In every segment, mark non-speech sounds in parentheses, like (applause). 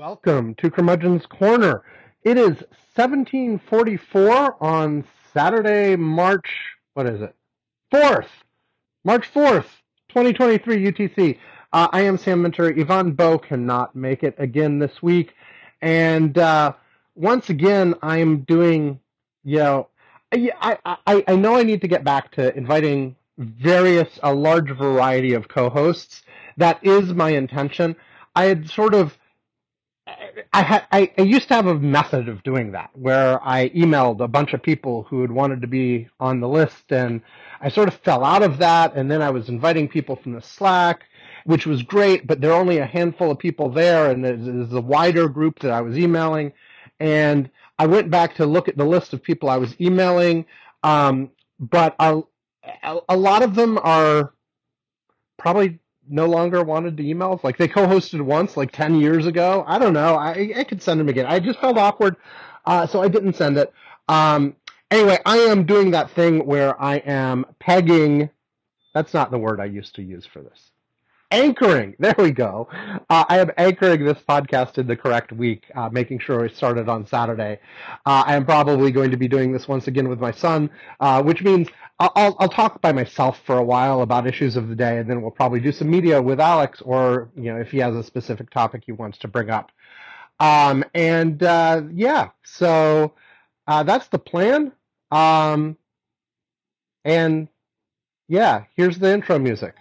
Welcome to Curmudgeon's Corner. It is 1744 on Saturday, March, what is it? 4th. March 4th, 2023 UTC. Uh, I am Sam Minter. Ivan Boyko cannot make it again this week. And uh, once again, I'm doing, you know, I, I, I know I need to get back to inviting various, a large variety of co hosts. That is my intention. I had sort of I, had, I, I used to have a method of doing that where I emailed a bunch of people who had wanted to be on the list, and I sort of fell out of that. And then I was inviting people from the Slack, which was great, but there are only a handful of people there, and there's, there's a wider group that I was emailing. And I went back to look at the list of people I was emailing, um, but a lot of them are probably no longer wanted to email? Like they co-hosted once, like ten years ago. I don't know. I, I could send them again. I just felt awkward, uh, so I didn't send it. Um, anyway, I am doing that thing where I am pegging. That's not the word I used to use for this anchoring. There we go. Uh, I am anchoring this podcast in the correct week, uh, making sure it started on Saturday. Uh, I am probably going to be doing this once again with my son, uh, which means I'll, I'll talk by myself for a while about issues of the day, and then we'll probably do some media with Alex, or you know, if he has a specific topic he wants to bring up. Um, and uh, yeah, so uh, that's the plan. Um, and yeah, here's the intro music.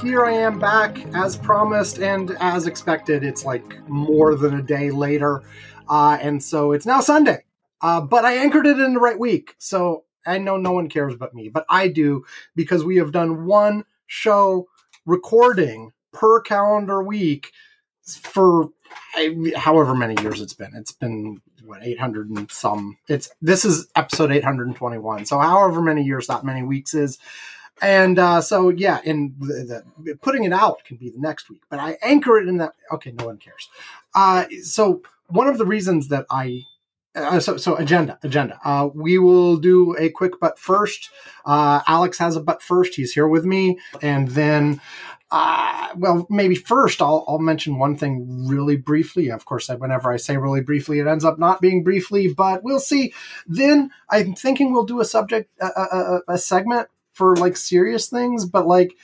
Here I am back as promised and as expected. It's like more than a day later. Uh, and so it's now Sunday. Uh, but I anchored it in the right week. So I know no one cares but me, but I do because we have done one show recording per calendar week for however many years it's been. It's been what 800 and some. It's this is episode 821. So however many years that many weeks is. And uh, so yeah, and the, the, putting it out can be the next week, but I anchor it in that. Okay, no one cares. Uh, so one of the reasons that I uh, so so agenda agenda. Uh, we will do a quick but first. Uh, alex has a but first. He's here with me. And then uh, well maybe first I'll, I'll mention one thing really briefly. Of course whenever i say really briefly it ends up not being briefly but we'll see. Then i'm thinking we'll do a subject a, a, a segment for like serious things but like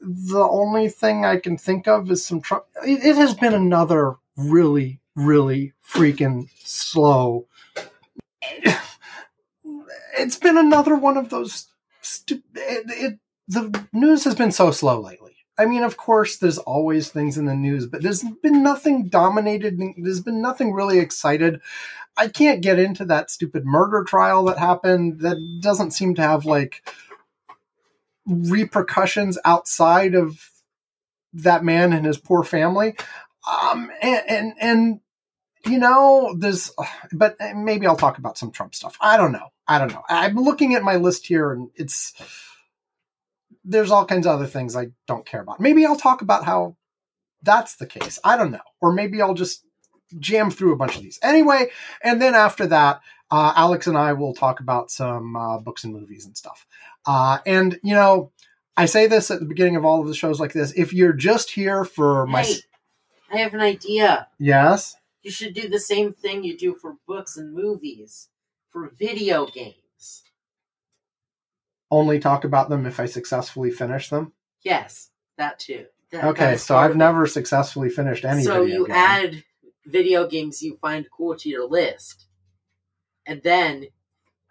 the only thing i can think of is some Trump. It, it has been another really really freaking slow. (laughs) It's been another one of those. Stu- it, it, the news has been so slow lately. I mean, of course, there's always things in the news, but there's been nothing dominated. There's been nothing really excited. I can't get into that stupid murder trial that happened. That doesn't seem to have like repercussions outside of that man and his poor family. Um, and, and, and you know, there's, but maybe I'll talk about some Trump stuff. I don't know. I don't know. I'm looking at my list here and it's, there's all kinds of other things I don't care about. Maybe I'll talk about how that's the case. I don't know. Or maybe I'll just jam through a bunch of these. Anyway, and then after that, uh, Alex and I will talk about some uh, books and movies and stuff. Uh, and, you know, I say this at the beginning of all of the shows like this. If you're just here for my. Hey, I have an idea. Yes. You should do the same thing you do for books and movies, for video games. Only talk about them if I successfully finish them? Yes, that too. That, okay, so I've never successfully finished any so you game. add video games you find cool to your list, and then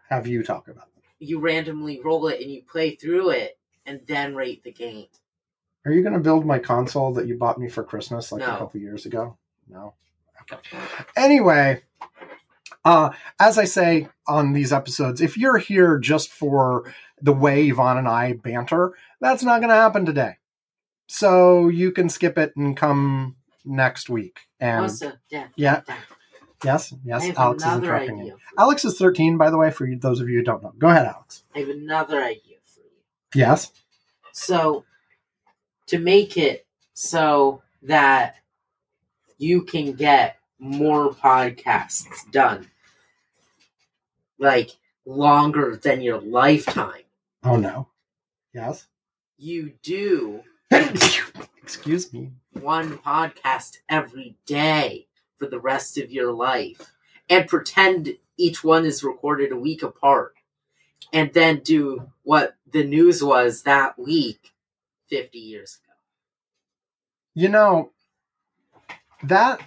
have you talk about them. You randomly roll it and you play through it, and then rate the game. Are you going to build my console that you bought me for Christmas like no. a couple years ago? No. Anyway, uh, as I say on these episodes, if you're here just for the way Ivan and I banter, that's not going to happen today. So you can skip it and come next week. And also, Dad, yeah. Dad, Yes, yes. Alex is interrupting you. Alex is 13, by the way, for you, those of you who don't know. Go ahead, Alex. I have another idea for you. Yes. So, to make it so that you can get more podcasts done, like longer than your lifetime, Oh no. Yes. you do (coughs) Excuse me. one podcast every day for the rest of your life and pretend each one is recorded a week apart and then do what the news was that week 50 years ago. You know that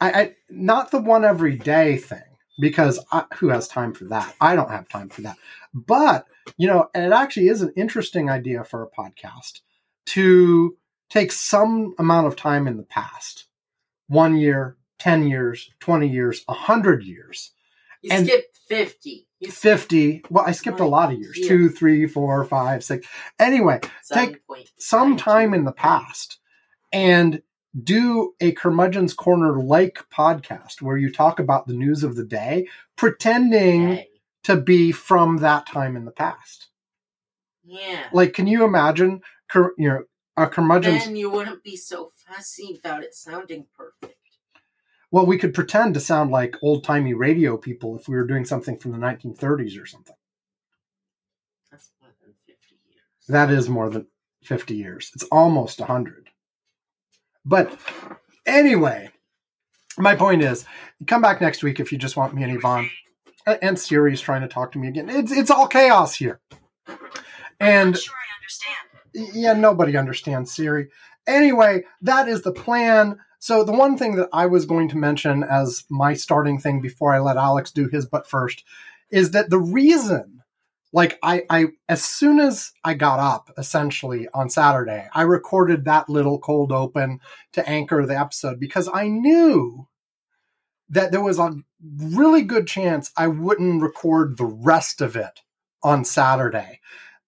I, I not the one every day thing because I, who has time for that? I don't have time for that. But you know, and it actually is an interesting idea for a podcast to take some amount of time in the past, one year, ten years, twenty years, a hundred years, You And- skipped 50. You skipped 50 well i skipped a lot of years two three four five six anyway take 7.92. some time in the past and do a curmudgeon's corner like podcast where you talk about the news of the day pretending Hey. to be from that time in the past Yeah. like can you imagine cur- you know a curmudgeon's Then you wouldn't be so fussy about it sounding perfect. Well we could pretend to sound like old-timey radio people if we were doing something from the 1930s or something That's more than 50 years. That is more than 50 years. It's almost 100. But anyway, my point is come back next week if you just want me and Ivan. And Siri's trying to talk to me again. It's, it's all chaos here. And I'm sure I understand. yeah, nobody understands Siri. Anyway, that is the plan. So the one thing that I was going to mention as my starting thing before I let Alex do his but first is that the reason like I, I as soon as I got up essentially on Saturday, I recorded that little cold open to anchor the episode because I knew that there was a really good chance I wouldn't record the rest of it on Saturday.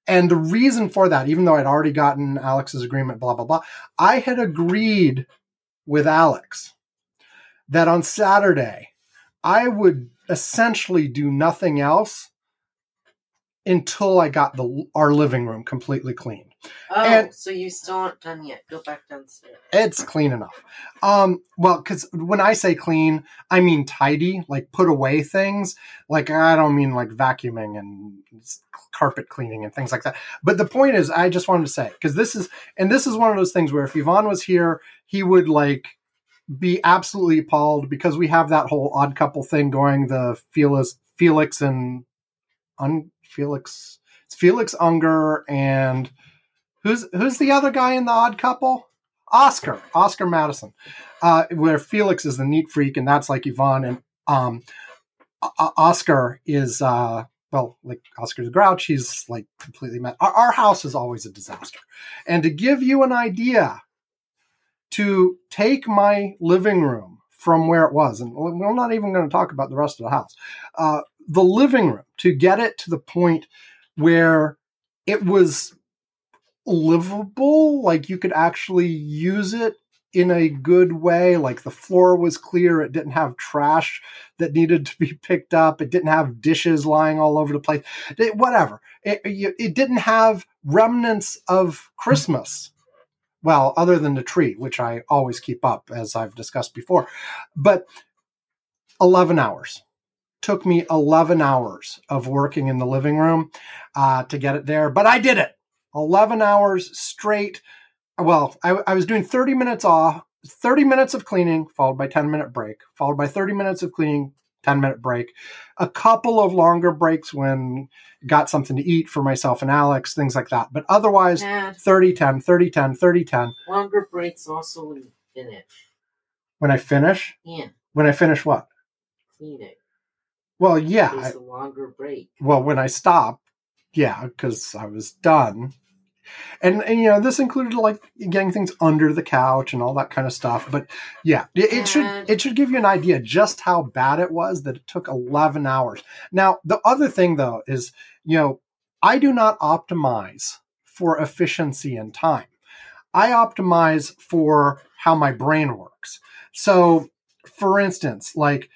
And the reason for that, even though I'd already gotten Alex's agreement, blah, blah, blah, I had agreed with Alex that on Saturday I would essentially do nothing else until I got the our living room completely clean. Oh, And- so you still aren't done yet. Go back downstairs. It's clean enough. Um, well, because when I say clean, I mean tidy, like put away things. Like I don't mean like vacuuming and carpet cleaning and things like that. But the point is, I just wanted to say because this is and this is one of those things where if Ivan was here, he would like be absolutely appalled because we have that whole odd couple thing going. The Felix, Felix and un, Felix, it's Felix Unger and who's who's the other guy in the odd couple? Oscar, Oscar Madison, uh, where Felix is the neat freak, and that's like Ivan, and um, O- Oscar is uh, well, like Oscar the Grouch. He's like completely mad. Our, our house is always a disaster, and to give you an idea, to take my living room from where it was, and we're not even going to talk about the rest of the house. Uh, the living room to get it to the point where it was livable like you could actually use it in a good way like the floor was clear it didn't have trash that needed to be (laughs) picked up it didn't have dishes lying all over the place it, whatever it, it didn't have remnants of christmas. Well other than the tree which i always keep up as i've discussed before but 11 hours. Took me 11 hours of working in the living room uh, to get it there but i did it 11 hours straight. Well, I, I, was doing 30 minutes off, 30 minutes of cleaning, followed by 10 minute break, followed by 30 minutes of cleaning, 10 minute break, a couple of longer breaks when got something to eat for myself and Alex, things like that. But otherwise, And 30 10, 30 10, 30 10. longer breaks also when you finish. When I finish, Yeah, when I finish what? cleaning. Well, yeah. It's a longer break. well, when I stopped, yeah, because I was done. And, and you know this included like getting things under the couch and all that kind of stuff but yeah it, it should it should give you an idea just how bad it was that it took 11 hours. Now the other thing though is you know i do not optimize for efficiency and time. I optimize for how my brain works. So for instance like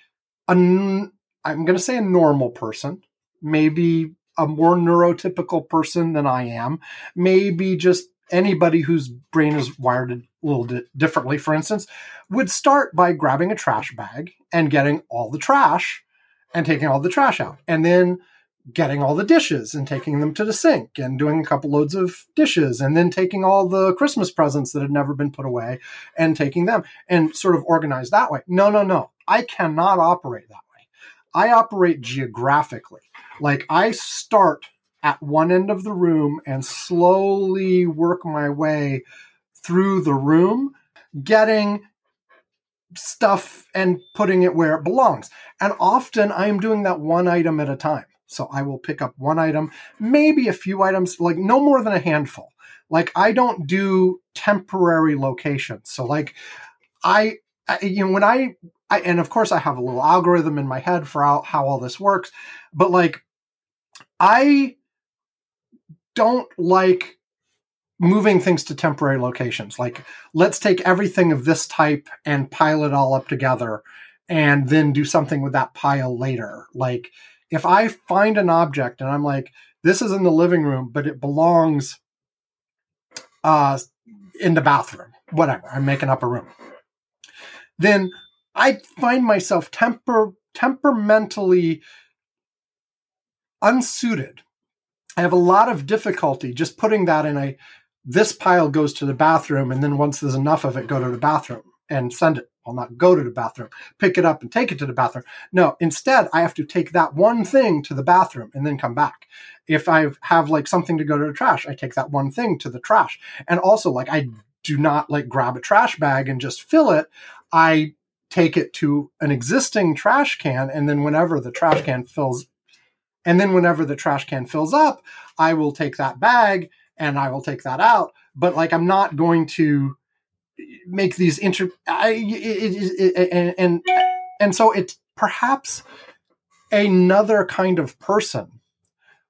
a i'm going to say a normal person maybe a more neurotypical person than I am, maybe just anybody whose brain is wired a little di- differently, for instance, would start by grabbing a trash bag and getting all the trash and taking all the trash out. And then getting all the dishes and taking them to the sink and doing a couple loads of dishes and then taking all the Christmas presents that had never been put away and taking them and sort of organize that way. No, no, no. I cannot operate that way. I operate geographically. Like I start at one end of the room and slowly work my way through the room, getting stuff and putting it where it belongs. And often I am doing that one item at a time. So I will pick up one item, maybe a few items, like no more than a handful. Like I don't do temporary locations. So like I, I you know, when I, I, and of course I have a little algorithm in my head for how, how all this works, but like I don't like moving things to temporary locations. Like let's take everything of this type and pile it all up together and then do something with that pile later. Like if I find an object and I'm like, this is in the living room, but it belongs uh, in the bathroom, whatever, I'm making up a room, then I find myself temper temperamentally unsuited. I have a lot of difficulty just putting that in a this pile goes to the bathroom, and then once there's enough of it, go to the bathroom and send it. I'll not go to the bathroom, pick it up and take it to the bathroom. No, instead, I have to take that one thing to the bathroom and then come back. If I have like something to go to the trash, I take that one thing to the trash. And also, like, I do not like grab a trash bag and just fill it. I take it to an existing trash can, and then whenever the trash can fills, and then whenever the trash can fills up, I will take that bag and I will take that out. But like, I'm not going to make these inter I, it, it, and, and and so it's perhaps another kind of person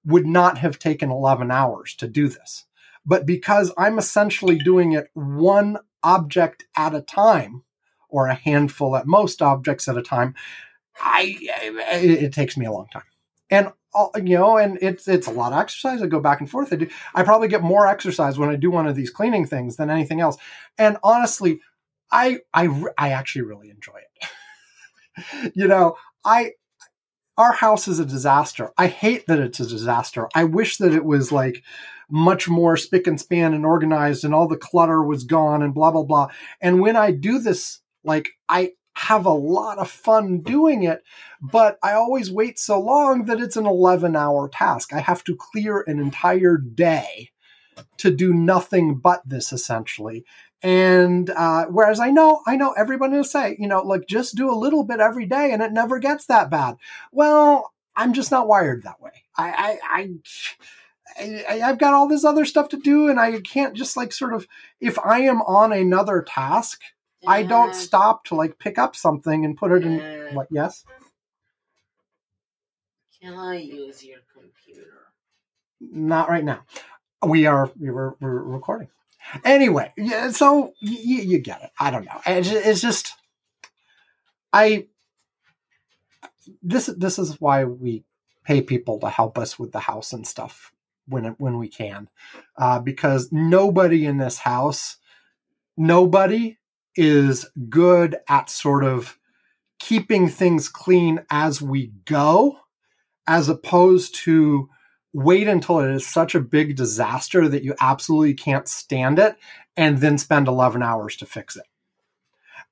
would not have taken 11 hours to do this but because i'm essentially doing it one object at a time or a handful at most objects at a time i it, it takes me a long time and you know, and it's it's a lot of exercise. I go back and forth. I do. I probably get more exercise when I do one of these cleaning things than anything else. And honestly, I I I actually really enjoy it. (laughs) you know, I our house is a disaster. I hate that it's a disaster. I wish that it was like much more spick and span and organized and all the clutter was gone and blah blah blah. And when I do this, like I have a lot of fun doing it, but I always wait so long that it's an 11 hour task. I have to clear an entire day to do nothing but this essentially. And uh, whereas I know, I know everybody will say, you know, like just do a little bit every day and it never gets that bad. Well, I'm just not wired that way. I, I, I I, have got all this other stuff to do, and I can't just like sort of, if I am on another task, I don't stop to like pick up something and put it in. What? Yes. Can I use your computer? Not right now. We are. We were. We're recording. Anyway, yeah. So you, you get it. I don't know. It's just. I. This this is why we pay people to help us with the house and stuff when when we can, uh, because nobody in this house, nobody is good at sort of keeping things clean as we go, as opposed to wait until it is such a big disaster that you absolutely can't stand it and then spend 11 hours to fix it.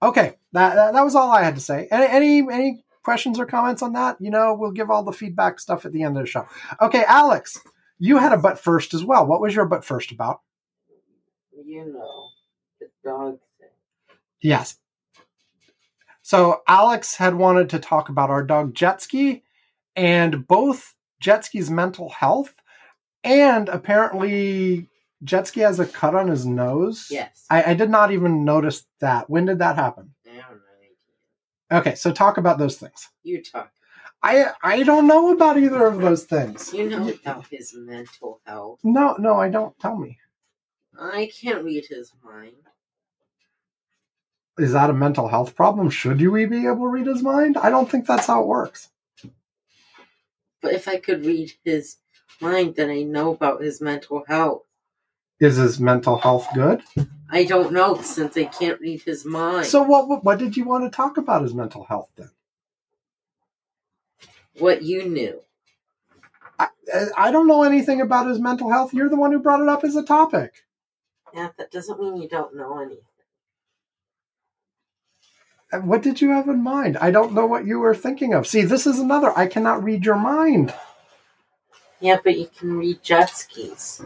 Okay, that, that, that was all I had to say. Any, any, any questions or comments on that? You know, we'll give all the feedback stuff at the end of the show. Okay, Alex, you had a butt first as well. What was your butt first about? You know, the dog Yes. So Alex had wanted to talk about our dog Jetski and both Jetski's mental health and apparently Jetski has a cut on his nose. Yes. I, I did not even notice that. When did that happen? I don't know. Okay, so talk about those things. You talk. I I don't know about either of those things. You know about his mental health. No, no, I don't. Tell me. I can't read his mind is that a mental health problem? Should you be able to read his mind? I don't think that's how it works. But if I could read his mind then I know about his mental health. Is his mental health good? I don't know since I can't read his mind. So what, what did you want to talk about his mental health then? what you knew. I, I don't know anything about his mental health. You're the one who brought it up as a topic. Yeah, that doesn't mean you don't know anything. What did you have in mind? I don't know what you were thinking of. See, this is another. I cannot read your mind. Yeah, but you can read Jetski's.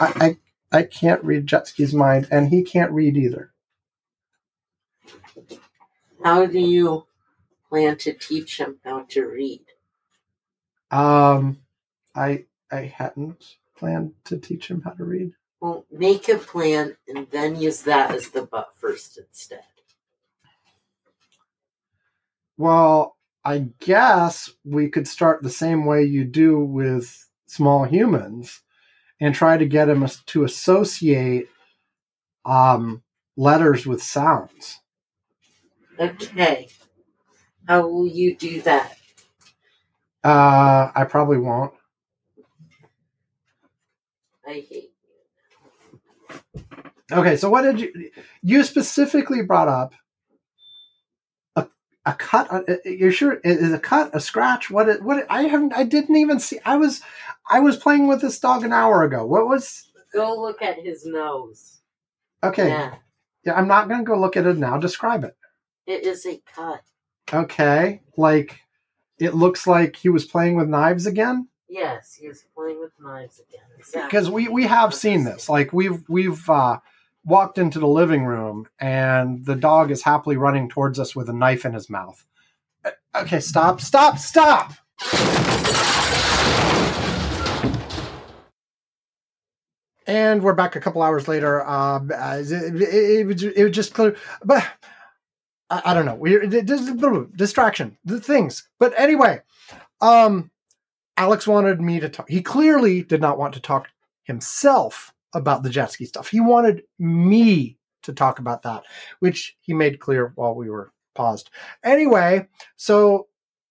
I, I, I can't read Jetski's mind, and he can't read either. How do you plan to teach him how to read? Um, I I hadn't planned to teach him how to read. Well, make a plan and then use that as the but first instead. Well, I guess we could start the same way you do with small humans and try to get them to associate um, letters with sounds. Okay. How will you do that? Uh, I probably won't. I hate Okay, so what did you you specifically brought up a a cut? uh, You're sure is a cut a scratch? What it, what it, I haven't I didn't even see. I was I was playing with this dog an hour ago. What was Go look at his nose. okay? Yeah, Yeah, I'm not gonna go look at it now. Describe it. it is a cut. Okay, like it looks like he was playing with knives again. Yes, he was playing with knives again. Exactly. because we we have seen this like we've we've uh walked into the living room and the dog is happily running towards us with a knife in his mouth. Uh, okay stop stop stop! And we're back a couple hours later. Um uh, it, it, it, was- it was just clear but I, I don't know. We distraction the things. But anyway um Alex wanted me to talk. He clearly did not want to talk himself about the Jetski stuff. He wanted me to talk about that, which he made clear while we were paused. Anyway, so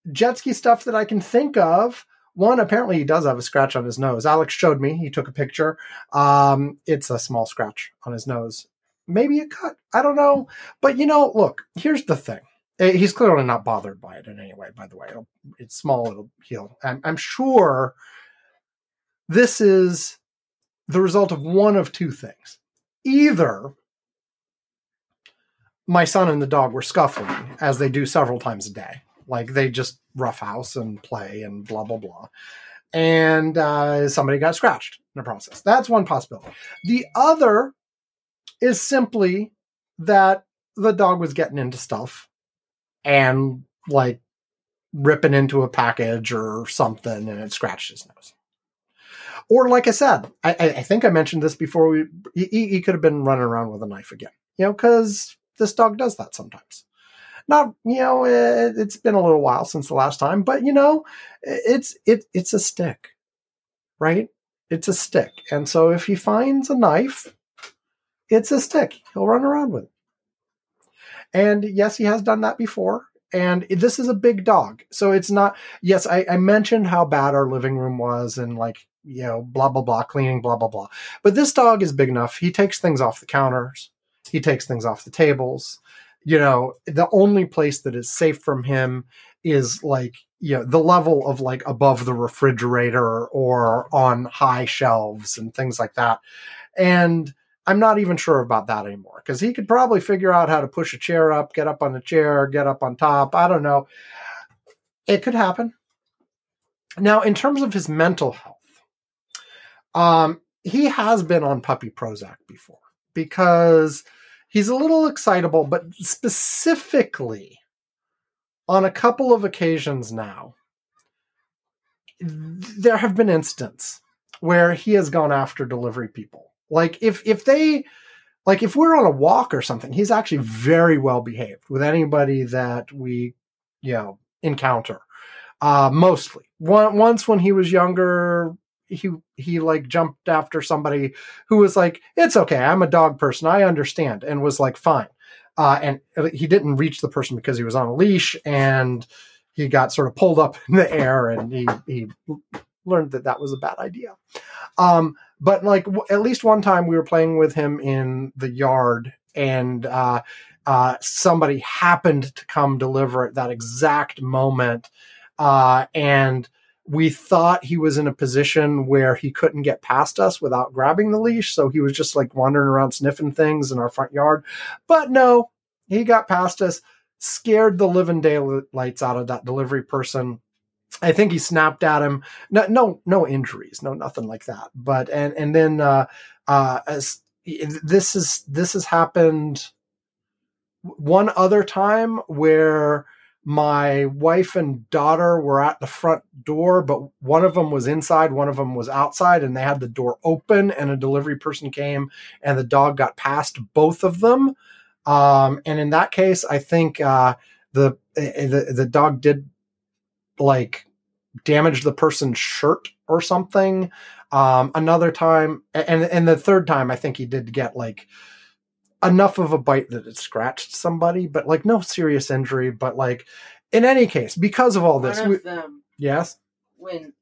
Jetski stuff that I can think of. One, apparently he does have a scratch on his nose. Alex showed me. He took a picture. Um, it's a small scratch on his nose. Maybe a cut. I don't know. But you know, look, here's the thing. Eh, He's clearly not bothered by it in any way, by the way. It'll, it's small, it'll heal. I'm, I'm sure this is the result of one of two things. Either my son and the dog were scuffling, as they do several times a day. Like they just roughhouse and play and blah, blah, blah. And uh, somebody got scratched in the process. That's one possibility. The other is simply that the dog was getting into stuff and like ripping into a package or something and it scratched his nose. Or like I said, I, I think I mentioned this before. We he, he could have been running around with a knife again, you know, because this dog does that sometimes. Not, you know, it, it's been a little while since the last time, but you know, it's it it's a stick, right? It's a stick, and so if he finds a knife, it's a stick. He'll run around with it. And yes, he has done that before. And this is a big dog. So it's not, yes, I, I mentioned how bad our living room was and like, you know, blah, blah, blah, cleaning, blah, blah, blah. But this dog is big enough. He takes things off the counters, he takes things off the tables. You know, the only place that is safe from him is like, you know, the level of like above the refrigerator or on high shelves and things like that. And I'm not even sure about that anymore because he could probably figure out how to push a chair up, get up on the chair, get up on top. I don't know. It could happen. Now, in terms of his mental health, um, he has been on puppy Prozac before because he's a little excitable, but specifically on a couple of occasions now, there have been instances where he has gone after delivery people. Like if if they like if we're on a walk or something, he's actually very well behaved with anybody that we you know encounter. Uh, mostly. One, once when he was younger, he he like jumped after somebody who was like, "It's okay, I'm a dog person, I understand," and was like, "Fine." Uh, and he didn't reach the person because he was on a leash, and he got sort of pulled up in the air and he he learned that that was a bad idea. Um, but like w- at least one time we were playing with him in the yard and uh, uh, somebody happened to come deliver at that exact moment uh, and we thought he was in a position where he couldn't get past us without grabbing the leash so he was just like wandering around sniffing things in our front yard but no he got past us scared the living daylights out of that delivery person I think he snapped at him. No, no, no injuries, no nothing like that. But and and then uh, uh, as this is this has happened one other time where my wife and daughter were at the front door, but one of them was inside, one of them was outside, and they had the door open, and a delivery person came, and the dog got past both of them. Um, and in that case, I think uh, the, the the dog did like damage the person's shirt or something. Um, another time, and and the third time, I think he did get like enough of a bite that it scratched somebody, but like no serious injury. But like in any case, because of all this, One we, them yes, went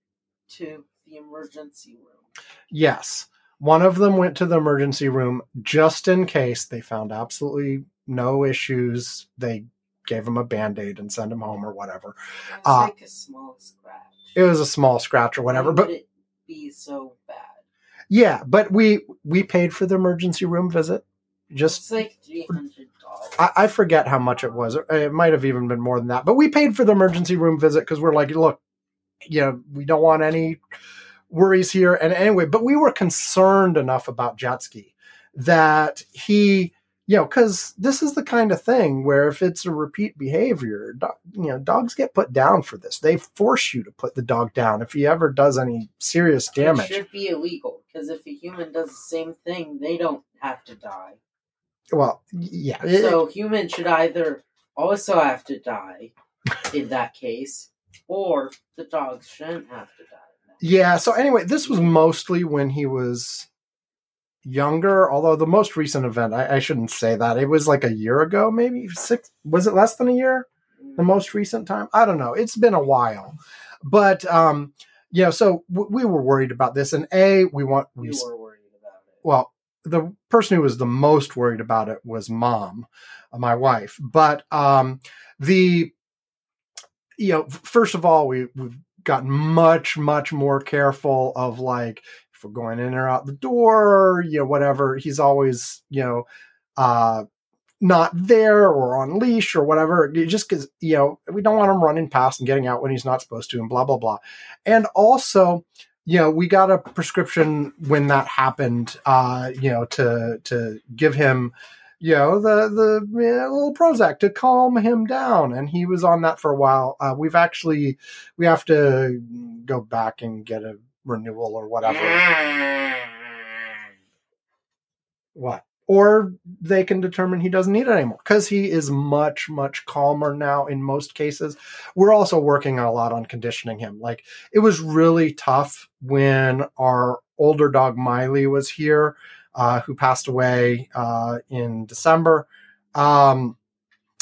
to the emergency room. yes, one of them went to the emergency room just in case they found absolutely no issues. They gave him a band aid and sent him home or whatever. It was Uh, like a small scratch. It was a small scratch or whatever, Why but it be so bad? yeah, but we we paid for the emergency room visit. Just It's like three hundred dollars. I, I forget how much it was. It might have even been more than that. But we paid for the emergency room visit because we're like, look, you know, we don't want any worries here. And anyway, but we were concerned enough about Jetski that he, you know, because this is the kind of thing where if it's a repeat behavior, do, you know, dogs get put down for this. They force you to put the dog down if he ever does any serious damage. It should be illegal because if a human does the same thing, they don't have to die. Well, yeah. So humans should either also have to die in that case, or the dogs shouldn't have to die. Yeah. So anyway, this was mostly when he was younger. Although the most recent event, I, I shouldn't say that. It was like a year ago, maybe six. Was it less than a year? The most recent time? I don't know. It's been a while, but um, yeah. So w- we were worried about this, and a we want we We were worried about it. well the person who was the most worried about it was mom uh, my wife but um the you know first of all we we've gotten much much more careful of like going in or out the door you know whatever. He's always you know uh not there or on leash or whatever. Just because you know we don't want him running past and getting out when he's not supposed to and blah blah blah. And also you know, we got a prescription when that happened, uh, you know, to to give him, you know, the the yeah, little Prozac to calm him down, and he was on that for a while. Uh, we've actually we have to go back and get a renewal or whatever. What? Or they can determine he doesn't need it anymore because he is much, much calmer now in most cases. We're also working a lot on conditioning him. Like it was really tough when our older dog Miley was here, uh, who passed away uh, in December. Um,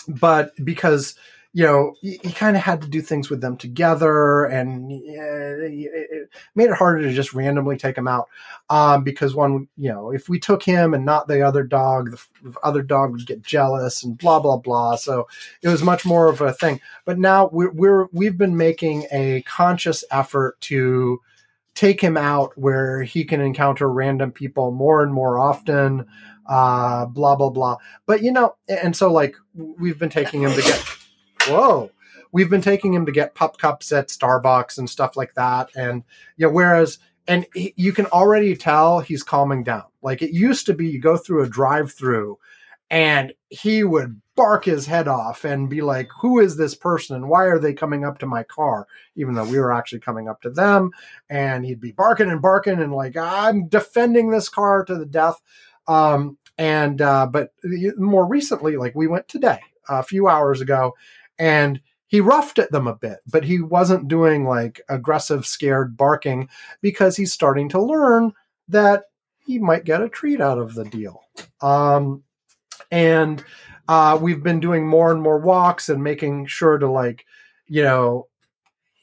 but because you know he, he kind of had to do things with them together, and uh, it, made it harder to just randomly take him out. Um, because one, you know, if we took him and not the other dog, the, the other dog would get jealous and blah blah blah. So it was much more of a thing. But now we're, we're we've been making a conscious effort to take him out where he can encounter random people more and more often uh blah blah blah but you know and so like we've been taking him to get whoa we've been taking him to get pup cups at starbucks and stuff like that. And yeah whereas and he, you can already tell he's calming down. Like it used to be you go through a drive through and he would bark his head off and be like who is this person and why are they coming up to my car? Even though we were actually coming up to them and he'd be barking and barking and like i'm defending this car to the death. Um and uh but more recently like we went today a few hours ago and he roughed at them a bit but he wasn't doing like aggressive scared barking because he's starting to learn that he might get a treat out of the deal. Um and uh, we've been doing more and more walks and making sure to like you know,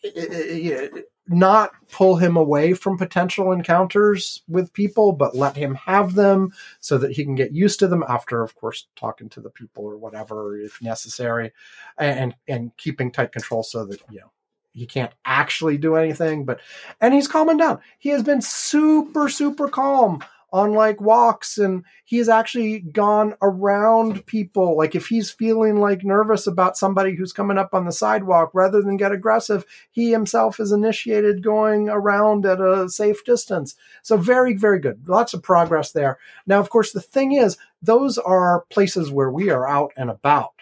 i- i- i- not pull him away from potential encounters with people, but let him have them so that he can get used to them after, of course, talking to the people or whatever if necessary, and and keeping tight control so that you know he can't actually do anything. But and he's calming down. He has been super super calm on like walks and he's actually gone around people. Like if he's feeling like nervous about somebody who's coming up on the sidewalk rather than get aggressive he himself is initiated going around at a safe distance. So very very good. Lots of progress there. Now of course the thing is those are places where we are out and about.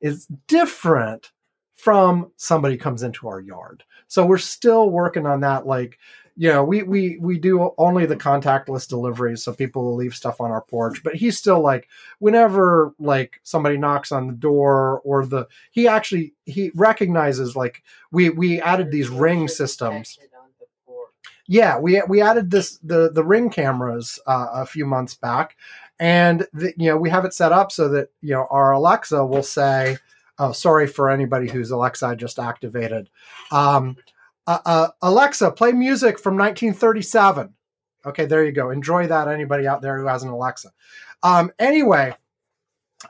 It's different from somebody comes into our yard. So we're still working on that like you know, we we we do only the contactless deliveries, so people will leave stuff on our porch. But he's still like, whenever like somebody knocks on the door or the he actually he recognizes like we we added these ring systems. Yeah, we we added this the the ring cameras uh, a few months back, and the, you know we have it set up so that you know our Alexa will say, "Oh, sorry for anybody whose Alexa I just activated." Um, uh, uh, Alexa, play music from 1937. Okay, there you go. Enjoy that, anybody out there who has an Alexa. Um, anyway,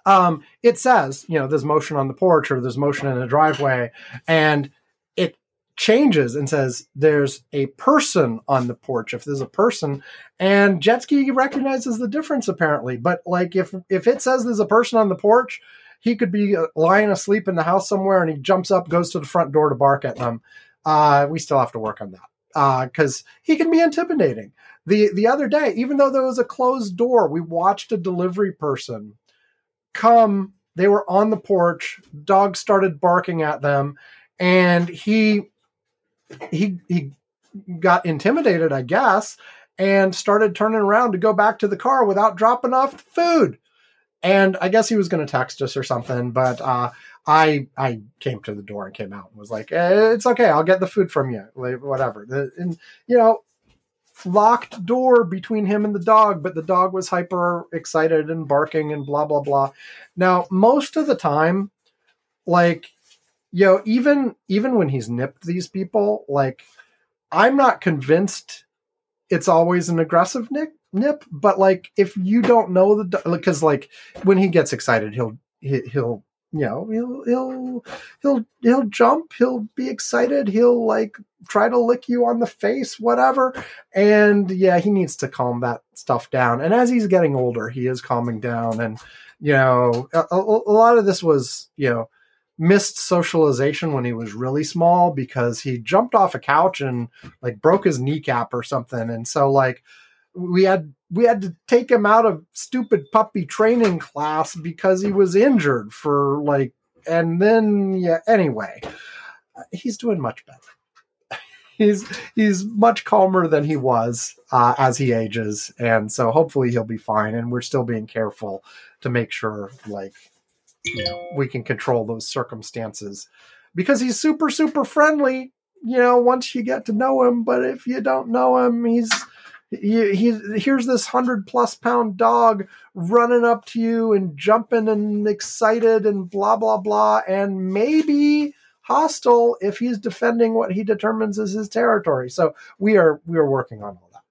um, it says, you know, there's motion on the porch or there's motion in the driveway, and it changes and says there's a person on the porch. If there's a person, and Jetski recognizes the difference apparently, but like if if it says there's a person on the porch, he could be uh, lying asleep in the house somewhere, and he jumps up, goes to the front door to bark at them. Uh, we still have to work on that because he can be intimidating. The the other day, even though there was a closed door, we watched a delivery person come. They were on the porch. Dog started barking at them, and he he he got intimidated, I guess, and started turning around to go back to the car without dropping off the food. And I guess he was going to text us or something, but uh, I I came to the door and came out and was like, eh, "It's okay, I'll get the food from you, like, whatever." The, and you know, locked door between him and the dog, but the dog was hyper excited and barking and blah blah blah. Now, most of the time, like you know, even even when he's nipped these people, like I'm not convinced it's always an aggressive nip nip, but like if you don't know the because like when he gets excited, he'll he, he'll you know he'll he'll he'll he'll jump he'll be excited he'll like try to lick you on the face whatever. And yeah he needs to calm that stuff down. And as he's getting older he is calming down. And you know a, a, a lot of this was you know missed socialization when he was really small because he jumped off a couch and like broke his kneecap or something. And so like we had we had to take him out of stupid puppy training class because he was injured for like and then yeah anyway he's doing much better. (laughs) He's he's much calmer than he was uh, as he ages and so hopefully he'll be fine and we're still being careful to make sure like you know we can control those circumstances. Because he's super super friendly you know once you get to know him but if you don't know him he's he, he here's this hundred plus pound dog running up to you and jumping and excited and blah blah blah and maybe hostile if he's defending what he determines is his territory. So we are we are working on all that.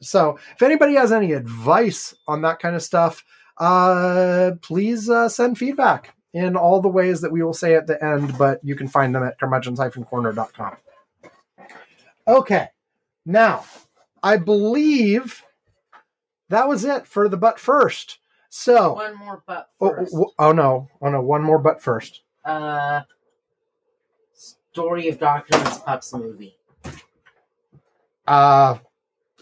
So if anybody has any advice on that kind of stuff uh please uh, send feedback in all the ways that we will say at the end but you can find them at curmudgeons-corner.com okay now I believe that was it for the butt first. So, One more butt oh, first. oh, oh no, oh no, one more butt first. uh, story of Doctor and Pups movie. Uh,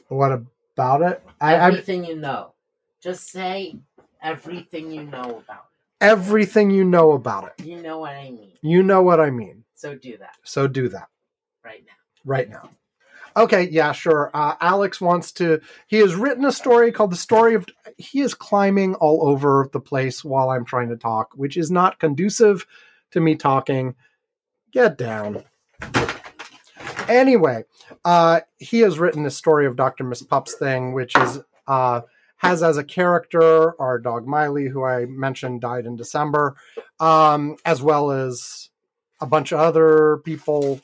what about it? I, I Everything you know. Just say everything you know about it. everything you know about it. You know what I mean. You know what I mean. So do that So do that right now. right now. Okay, yeah, sure. Uh, Alex wants to. He has written a story called "The Story of." He is climbing all over the place while I'm trying to talk, which is not conducive to me talking. Get down. Anyway, uh, he has written the story of Doctor Miss Pups thing, which is uh, has as a character our dog Miley, who I mentioned died in December, um, as well as a bunch of other people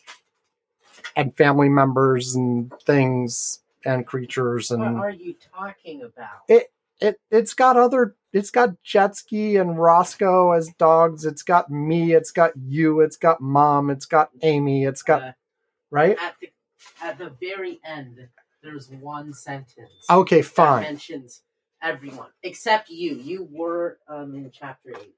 and family members and things and creatures and What are you talking about? It- it it's got other it's got Jetski and Roscoe as dogs. It's got me, it's got you, it's got mom, it's got Amy, it's got Uh, right? at the at the very end, there's one sentence Okay, that fine. mentions everyone except you. You were um in chapter eight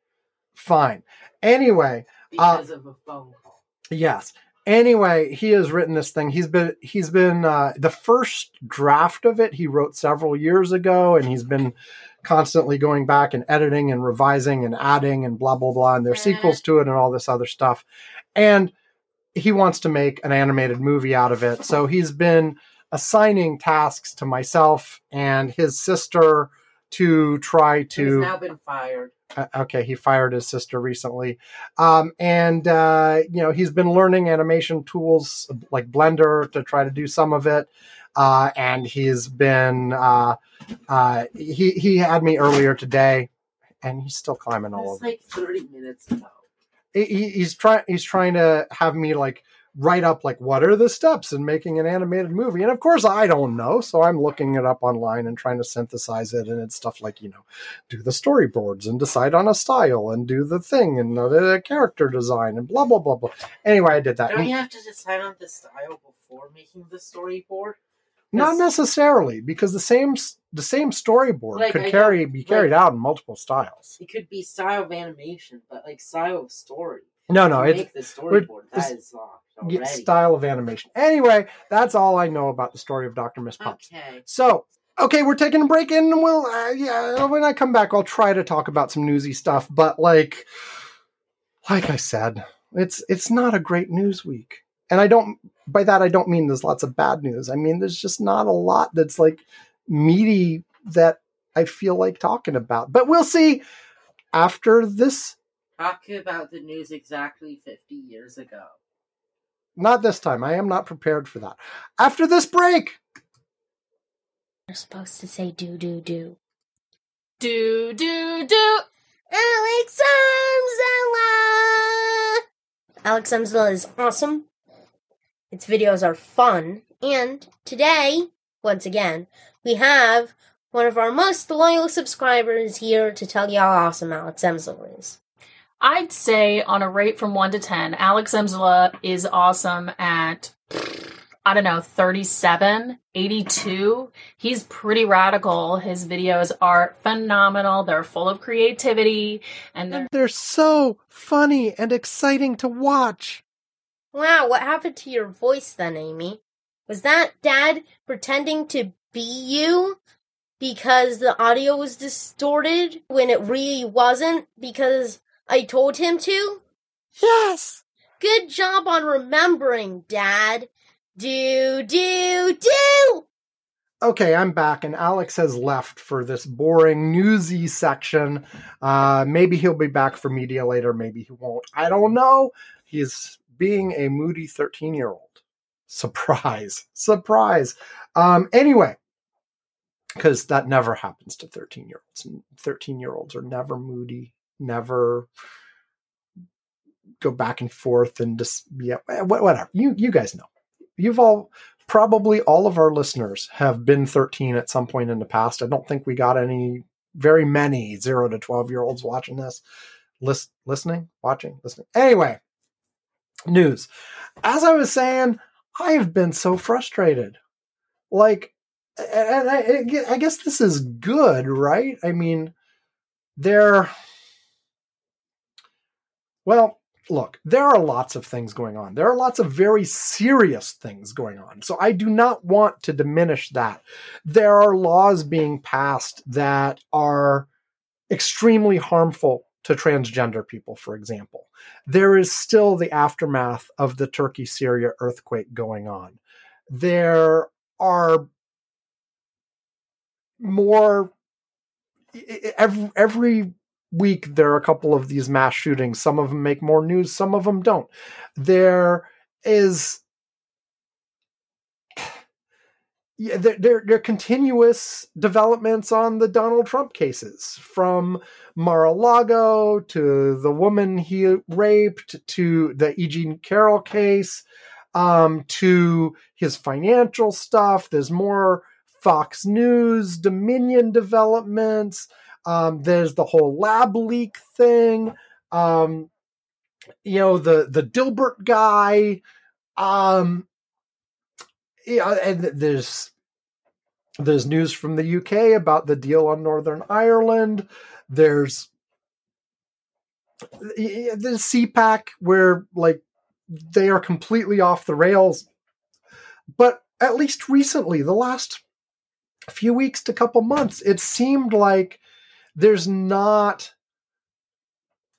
Fine. Anyway, Uh, because of a phone call. Yes. Anyway, he has written this thing. He's been he's been uh, the first draft of it. He wrote several years ago, and he's been constantly going back and editing and revising and adding and blah blah blah. And there's Mhm. sequels to it and all this other stuff. And he wants to make an animated movie out of it. So he's been assigning tasks to myself and his sister to try to. He's now been fired. uh, okay, he fired his sister recently, um, and uh, you know he's been learning animation tools like Blender to try to do some of it. Uh, and he's been uh, uh, he he had me earlier today, and he's still climbing all It's over. like thirty minutes ago. He- he's trying he's trying to have me like write up like what are the steps in making an animated movie and of course i don't know so i'm looking it up online and trying to synthesize it and it's stuff like you know do the storyboards and decide on a style and do the thing and the character design and blah blah blah blah anyway i did that Don't you have to decide on the style before making the storyboard? not necessarily because the same the same storyboard Like, could I carry know, be carried like- out in multiple styles It could be style of animation, but like style of story. No no it's the storyboard. That is already. style of animation anyway that's all i know about the story of dr miss pups Okay. So, okay, we're taking a break, and we'll, uh, yeah, when I come back, I'll try to talk about some newsy stuff. But like, like I said, it's it's not a great news week, and I don't. By that, I don't mean there's lots of bad news. I mean there's just not a lot that's like meaty that I feel like talking about. But we'll see after this. Talk about the news exactly 50 years ago. Not this time. I am not prepared for that. After this break. You're supposed to say do do do. Do do do. Alex Amzella! Alex Amzella is awesome. Its videos are fun. And today, once again, we have one of our most loyal subscribers here to tell you how awesome Alex Amzella is. I'd say on a rate from 1 to 10, Alex Emsla is awesome at, I don't know, 37, 82. He's pretty radical. His videos are phenomenal. They're full of creativity and they're And they're so funny and exciting to watch. Wow, what happened to your voice then, Amy? Was that Dad pretending to be you? Because the audio was distorted when it really wasn't? Because I told him to? Yes. Good job on remembering, Dad. Do, do, do! Okay, I'm back, and Alex has left for this boring newsy section. Uh, maybe he'll be back for media later. Maybe he won't. I don't know. He's being a moody 13 year old. Surprise. Surprise. Um, anyway, because that never happens to 13 year olds. 13 year olds are never moody, never go back and forth and just, yeah, eh, whatever. You, you guys know. You've all, probably all of our listeners have been 13 at some point in the past. I don't think we got any, very many zero to 12 year olds watching this. Lis- listening, watching, listening. Anyway, news. As I was saying, I have been so frustrated. Like, and I, I guess this is good, right? I mean, they're, well, look, there are lots of things going on. There are lots of very serious things going on. So I do not want to diminish that. There are laws being passed that are extremely harmful to transgender people, for example. There is still the aftermath of the Turkey Syria earthquake going on. There are more every, every week there are a couple of these mass shootings some of them make more news some of them don't there is (sighs) yeah, there, there, there are continuous developments on the Donald Trump cases, from Mar-a-Lago to the woman he raped to the Eugene Carroll case um, to his financial stuff. There's more Fox News, Dominion developments. Um, there's the whole lab leak thing. Um, you know the the Dilbert guy. Um, yeah, and there's there's news from the UK about the deal on Northern Ireland. There's the CPAC where like they are completely off the rails. But at least recently, the last few weeks to couple months, it seemed like there's not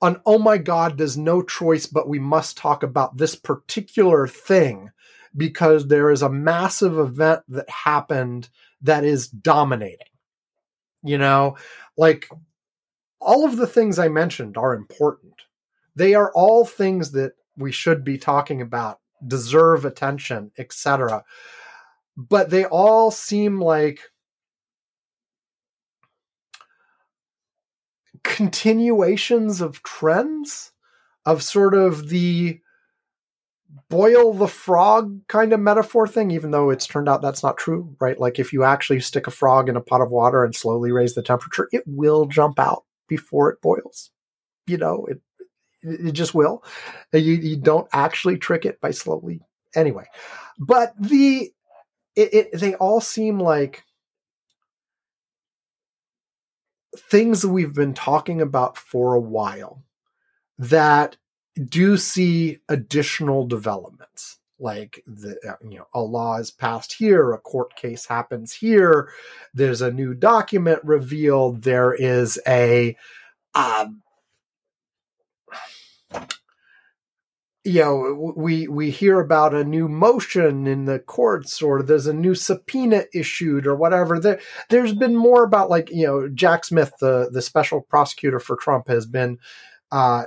an oh my god, there's no choice, but we must talk about this particular thing because there is a massive event that happened that is dominating. You know, like all of the things I mentioned are important. They are all things that we should be talking about, deserve attention, etc. But they all seem like continuations of trends of sort of the boil the frog kind of metaphor thing, even though it's turned out that's not true, right? Like if you actually stick a frog in a pot of water and slowly raise the temperature, it will jump out before it boils. You know, it it just will. You you don't actually trick it by slowly. Anyway, but the it, it they all seem like things that we've been talking about for a while that do see additional developments. Like the uh, you know a law is passed here a court case happens here there's a new document revealed there is a um, you know we we hear about a new motion in the courts or there's a new subpoena issued or whatever. There there's been more about like you know Jack Smith the the special prosecutor for Trump has been uh,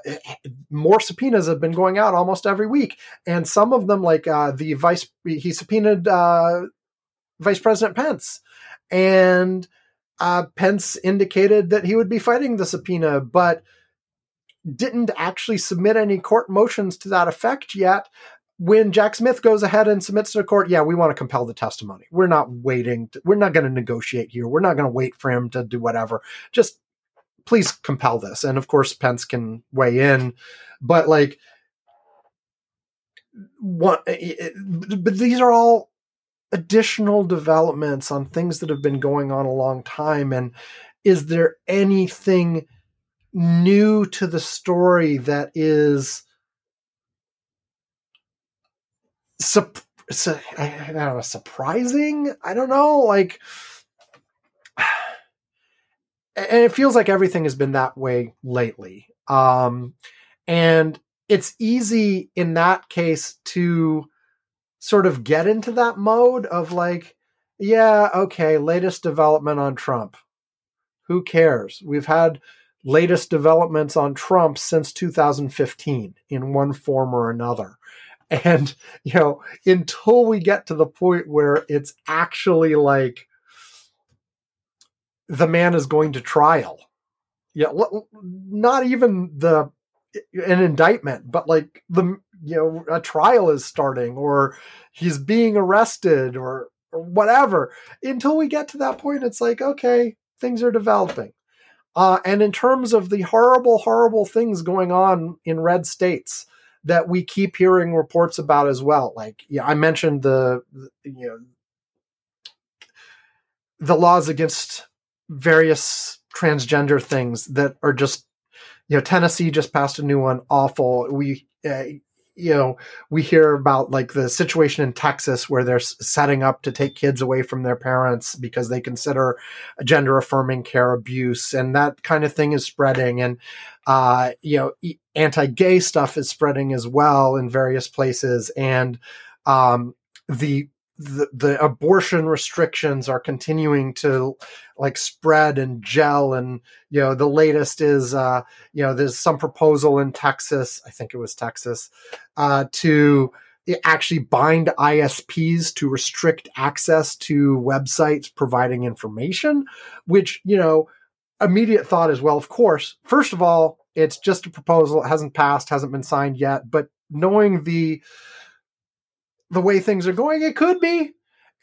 more subpoenas have been going out almost every week, and some of them, like uh, the vice, he subpoenaed uh, Vice President Pence, and uh, Pence indicated that he would be fighting the subpoena, but didn't actually submit any court motions to that effect yet. When Jack Smith goes ahead and submits to the court, yeah, we want to compel the testimony. We're not waiting. To, we're not going to negotiate here. We're not going to wait for him to do whatever. Just please compel this. And of course, Pence can weigh in, but like, what? Eh, eh, eh, but these are all additional developments on things that have been going on a long time. And is there anything new to the story that is sup- su- I don't know, surprising? I don't know, like (sighs) and it feels like everything has been that way lately. Um, and it's easy in that case to sort of get into that mode of like, yeah, okay, latest development on Trump. Who cares? We've had latest developments on Trump since 2015 in one form or another. And, you know, until we get to the point where it's actually like, the man is going to trial. Yeah, not even the an indictment, but like the you know a trial is starting or he's being arrested or, or whatever. Until we get to that point, it's like okay, things are developing. Uh, and in terms of the horrible, horrible things going on in red states that we keep hearing reports about as well, like yeah, I mentioned the, the you know the laws against various transgender things that are just you know Tennessee just passed a new one awful. We uh, you know we hear about like the situation in Texas where they're setting up to take kids away from their parents because they consider gender affirming care abuse and that kind of thing is spreading and uh you know anti-gay stuff is spreading as well in various places and um the the, the abortion restrictions are continuing to like spread and gel and you know the latest is uh you know there's some proposal in Texas I think it was Texas uh to actually bind ISPs to restrict access to websites providing information, which, you know, immediate thought is well, of course, first of all, it's just a proposal. It hasn't passed, hasn't been signed yet. But knowing the the way things are going, it could be.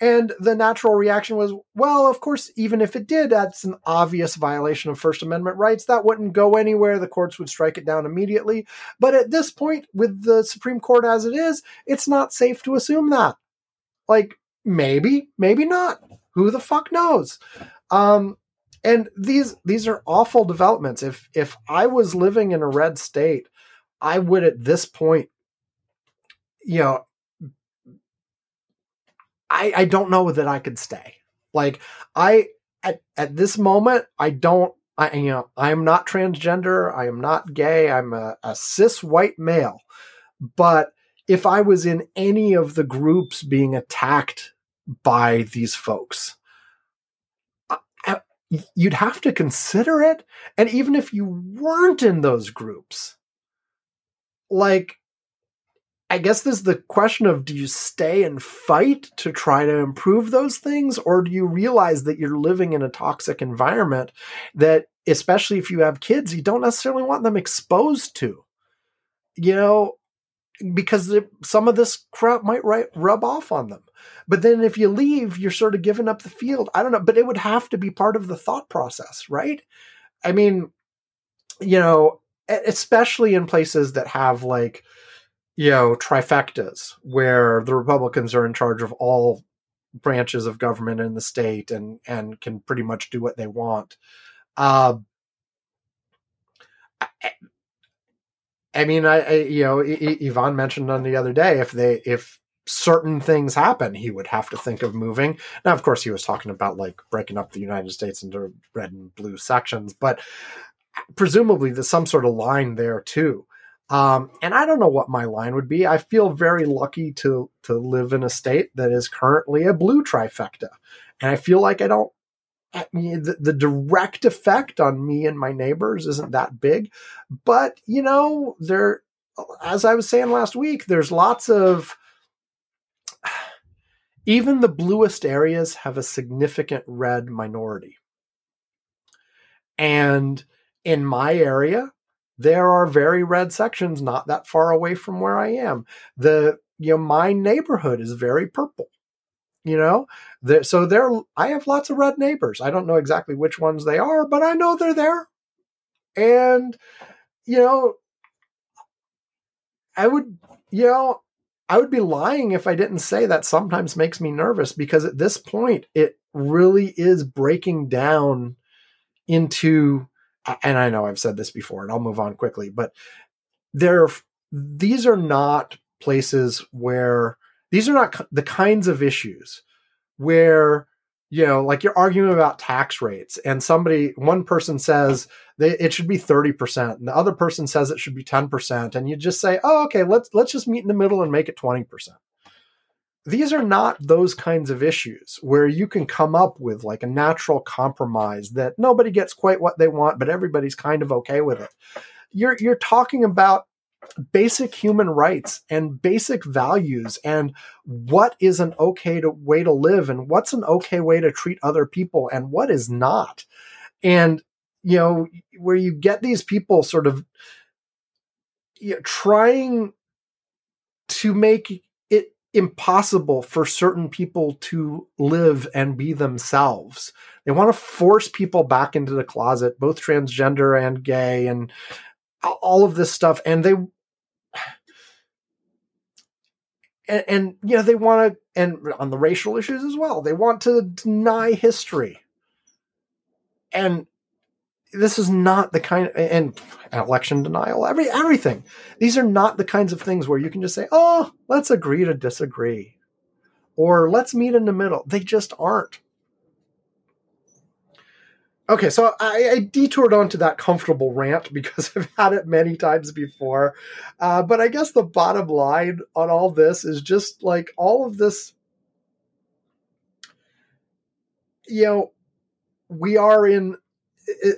And the natural reaction was, well, of course, even if it did, that's an obvious violation of First Amendment rights. That wouldn't go anywhere. The courts would strike it down immediately. But at this point, with the Supreme Court as it is, it's not safe to assume that. Like, maybe, maybe not. Who the fuck knows? Um, and these these are awful developments. If if I was living in a red state, I would at this point, you know, I, I don't know that I could stay. Like I at at this moment, I don't. I you know I am not transgender. I am not gay. I'm a, a cis white male. But if I was in any of the groups being attacked by these folks, I, you'd have to consider it. And even if you weren't in those groups, like I guess there's the question of do you stay and fight to try to improve those things, or do you realize that you're living in a toxic environment that, especially if you have kids, you don't necessarily want them exposed to? You know, because some of this crap might rub off on them. But then if you leave, you're sort of giving up the field. I don't know, but it would have to be part of the thought process, right? I mean, you know, especially in places that have like, you know, trifectas where the Republicans are in charge of all branches of government in the state and and can pretty much do what they want. Uh, I, I mean, I, I, you know, Ivan mentioned on the other day if they if certain things happen, he would have to think of moving. Now, of course, he was talking about like breaking up the United States into red and blue sections, but presumably there's some sort of line there too. Um, and I don't know what my line would be. I feel very lucky to to live in a state that is currently a blue trifecta, and I feel like I don't. I mean, the, the direct effect on me and my neighbors isn't that big, but you know, there, as I was saying last week, there's lots of (sighs) even the bluest areas have a significant red minority. And in my area, there are very red sections not that far away from where I am. The you know my neighborhood is very purple. You know, there, so there I have lots of red neighbors. I don't know exactly which ones they are, but I know they're there. And you know, I would you know I would be lying if I didn't say that sometimes makes me nervous because at this point it really is breaking down into and I know I've said this before, and I'll move on quickly, but there, these are not places where these are not the kinds of issues where you know, like you're arguing about tax rates, and somebody, one person says they, it should be thirty percent, and the other person says it should be ten percent, and you just say, "Oh, okay, let's let's just meet in the middle and make it twenty percent." These are not those kinds of issues where you can come up with like a natural compromise that nobody gets quite what they want, but everybody's kind of okay with it. You're you're talking about basic human rights and basic values and what is an okay to, way to live and what's an okay way to treat other people and what is not. And you know where you get these people sort of you know, trying to make impossible for certain people to live and be themselves. They want to force people back into the closet, both transgender and gay, and all of this stuff. And they, (sighs) and, and you know, they want to, and on the racial issues as well, they want to deny history. And this is not the kind and election denial, every everything. These are not the kinds of things where you can just say, "Oh, let's agree to disagree," or "Let's meet in the middle." They just aren't. Okay, so I, I detoured onto that comfortable rant because (laughs) I've had it many times before, uh, but I guess the bottom line on all this is just like all of this. You know, we are in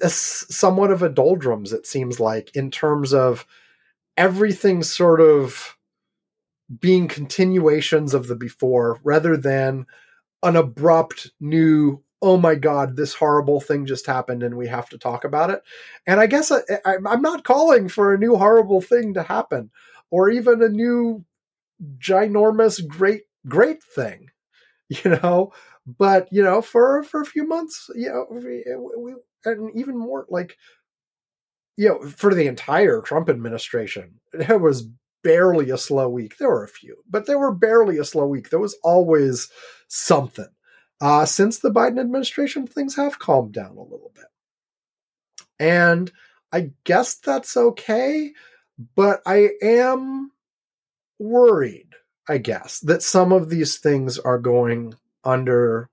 a, somewhat of a doldrums, it seems like, in terms of everything sort of being continuations of the before rather than an abrupt new oh my god this horrible thing just happened and we have to talk about it. And i guess I, I, i'm not calling for a new horrible thing to happen or even a new ginormous great great thing (laughs) you know? But you know for for a few months you know we and even more like you know for the entire trump administration there was barely a slow week. There were a few but there were barely a slow week. There was always something. Uh, since the biden administration things have calmed down a little bit. And i guess that's okay but i am worried i guess that some of these things are going under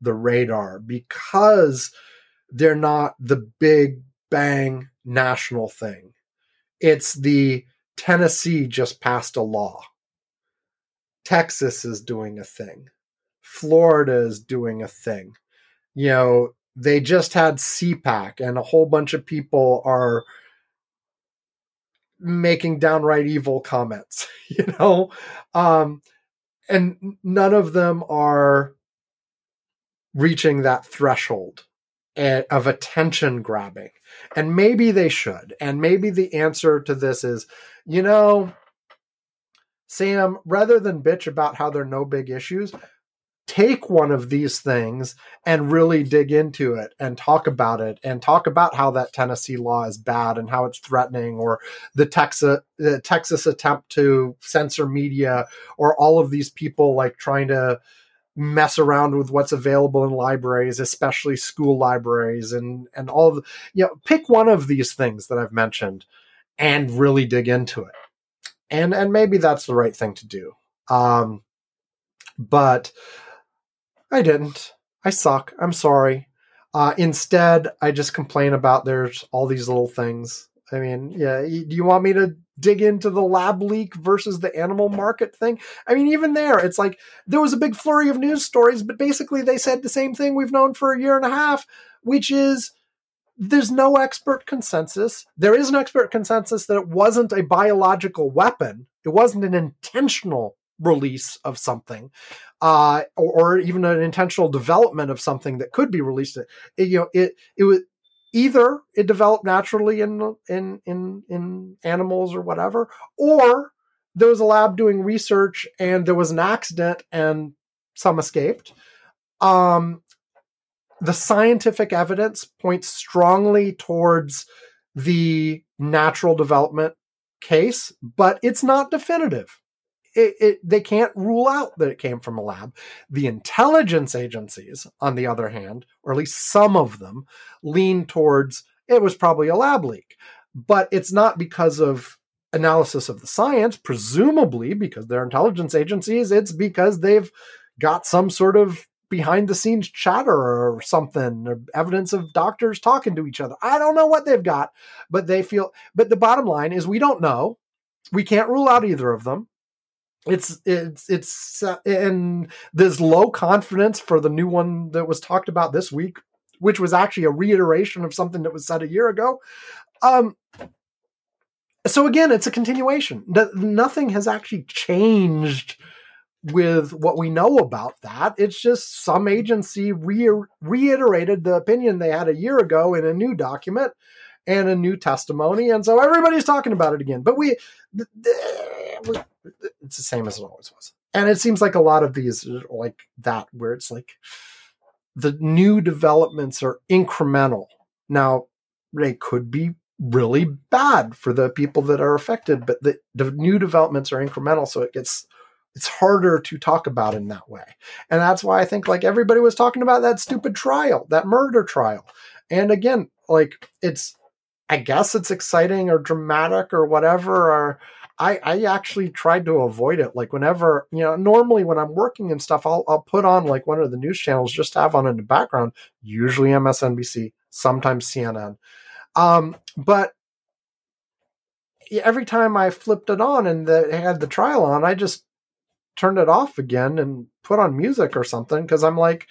the radar because they're not the big bang national thing. It's the Tennessee just passed a law. Texas is doing a thing. Florida is doing a thing. You know, they just had CPAC and a whole bunch of people are making downright evil comments, (laughs) you know? Um, and none of them are reaching that threshold of attention grabbing. And maybe they should. And maybe the answer to this is, you know, Sam, rather than bitch about how there are no big issues, take one of these things and really dig into it and talk about it and talk about how that Tennessee law is bad and how it's threatening or the Texas the Texas attempt to censor media or all of these people like trying to mess around with what's available in libraries, especially school libraries, and and all of the, you know, pick one of these things that I've mentioned and really dig into it. And and maybe that's the right thing to do. Um, but I didn't. I suck. I'm sorry. Uh, instead, I just complain about there's all these little things. I mean, yeah, do you want me to dig into the lab leak versus the animal market thing. I mean, even there, it's like there was a big flurry of news stories, but basically they said the same thing we've known for a year and a half, which is there's no expert consensus. There is an expert consensus that it wasn't a biological weapon, it wasn't an intentional release of something. Uh, or, or, even an intentional development of something that could be released. It, you know, it it was either it developed naturally in in in in animals or whatever, or there was a lab doing research and there was an accident and some escaped. Um, the scientific evidence points strongly towards the natural development case, but it's not definitive it, it, they can't rule out that it came from a lab. The intelligence agencies, on the other hand, or at least some of them, lean towards it was probably a lab leak. But it's not because of analysis of the science, presumably because they're intelligence agencies, it's because they've got some sort of behind the scenes chatter or something or evidence of doctors talking to each other. I don't know what they've got, but they feel but the bottom line is we don't know. We can't rule out either of them it's it's it's uh, and there's low confidence for the new one that was talked about this week which was actually a reiteration of something that was said a year ago. Um so again it's a continuation. Nothing has actually changed with what we know about that. It's just some agency re- reiterated the opinion they had a year ago in a new document and a new testimony and so everybody's talking about it again. But we, we it's the same as it always was. And it seems like a lot of these are like that, where it's like the new developments are incremental. Now, they could be really bad for the people that are affected, but the, the new developments are incremental, so it gets it's harder to talk about in that way. And that's why I think like everybody was talking about that stupid trial, that murder trial. And again, like it's I guess it's exciting or dramatic or whatever or I, I actually tried to avoid it. Like whenever, you know, normally when I'm working and stuff, I'll, I'll put on like one of the news channels just to have on in the background, usually MSNBC, sometimes CNN. Um, but every time I flipped it on and the, had the trial on, I just turned it off again and put on music or something because I'm like,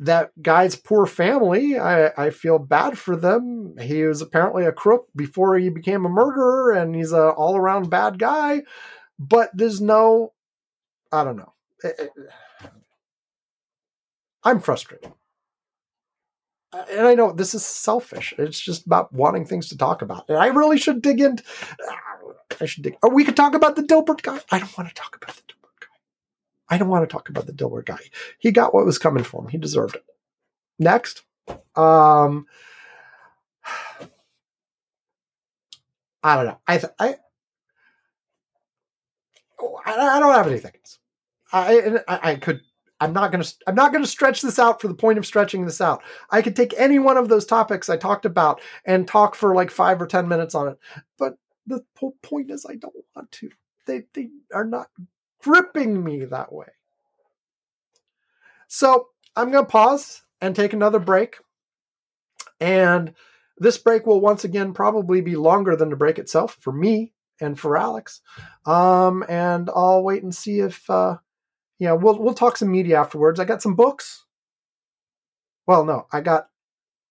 that guy's poor family. I, I feel bad for them. He was apparently a crook before he became a murderer, and he's a all around bad guy. But there's no, I don't know. It- it- I'm frustrated. Uh, and I know this is selfish. It's just about wanting things to talk about. And I really should dig into. Uh, I should dig. Or we could talk about the Dilbert guy. I don't want to talk about the Dilbert. I don't want to talk about the Dilbert guy. He got what was coming for him. He deserved it. Next. Um I don't know. I th- I oh, I don't have anything. I I, I could I'm not going to I'm not to stretch this out for the point of stretching this out. I could take any one of those topics I talked about and talk for like 5 or 10 minutes on it. But the whole point is I don't want to. They they are not gripping me that way. So, I'm going to pause and take another break. And this break will once again probably be longer than the break itself for me and for Alex. Um, and I'll wait and see if uh, yeah, we'll we'll talk some media afterwards. I got some books. Well, no, I got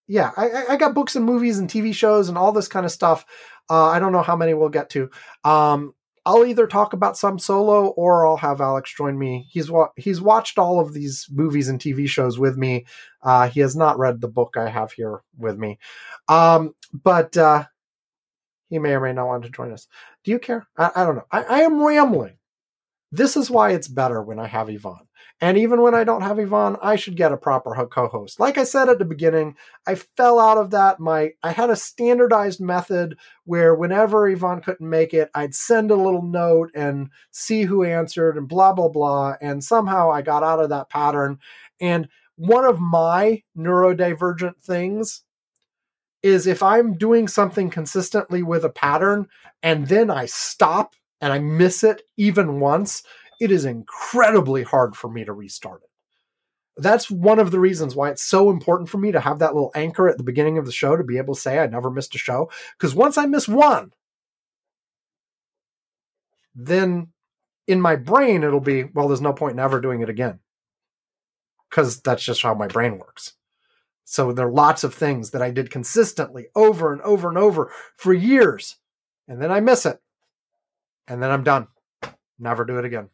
yeah, I, I- got books and movies and TV shows and all this kind of stuff. Uh, I don't know how many we'll get to. Um, I'll either talk about some solo or I'll have Alex join me. He's wa- he's watched all of these movies and TV shows with me. Uh, he has not read the book I have here with me, um, but uh, he may or may not want to join us. Do you care? I, I don't know. I, I am rambling. This is why it's better when I have Ivan. And even when I don't have Ivan, I should get a proper co-host. Like I said at the beginning, I fell out of that. My I had a standardized method where whenever Ivan couldn't make it, I'd send a little note and see who answered and blah blah blah. And somehow I got out of that pattern. And one of my neurodivergent things is if I'm doing something consistently with a pattern and then I stop and I miss it even once, it is incredibly hard for me to restart it. That's one of the reasons why it's so important for me to have that little anchor at the beginning of the show to be able to say I never missed a show. Because once I miss one, then in my brain it'll be, well, there's no point in ever doing it again. Because that's just how my brain works. So there are lots of things that I did consistently over and over and over for years. And then I miss it. And then I'm done. Never do it again.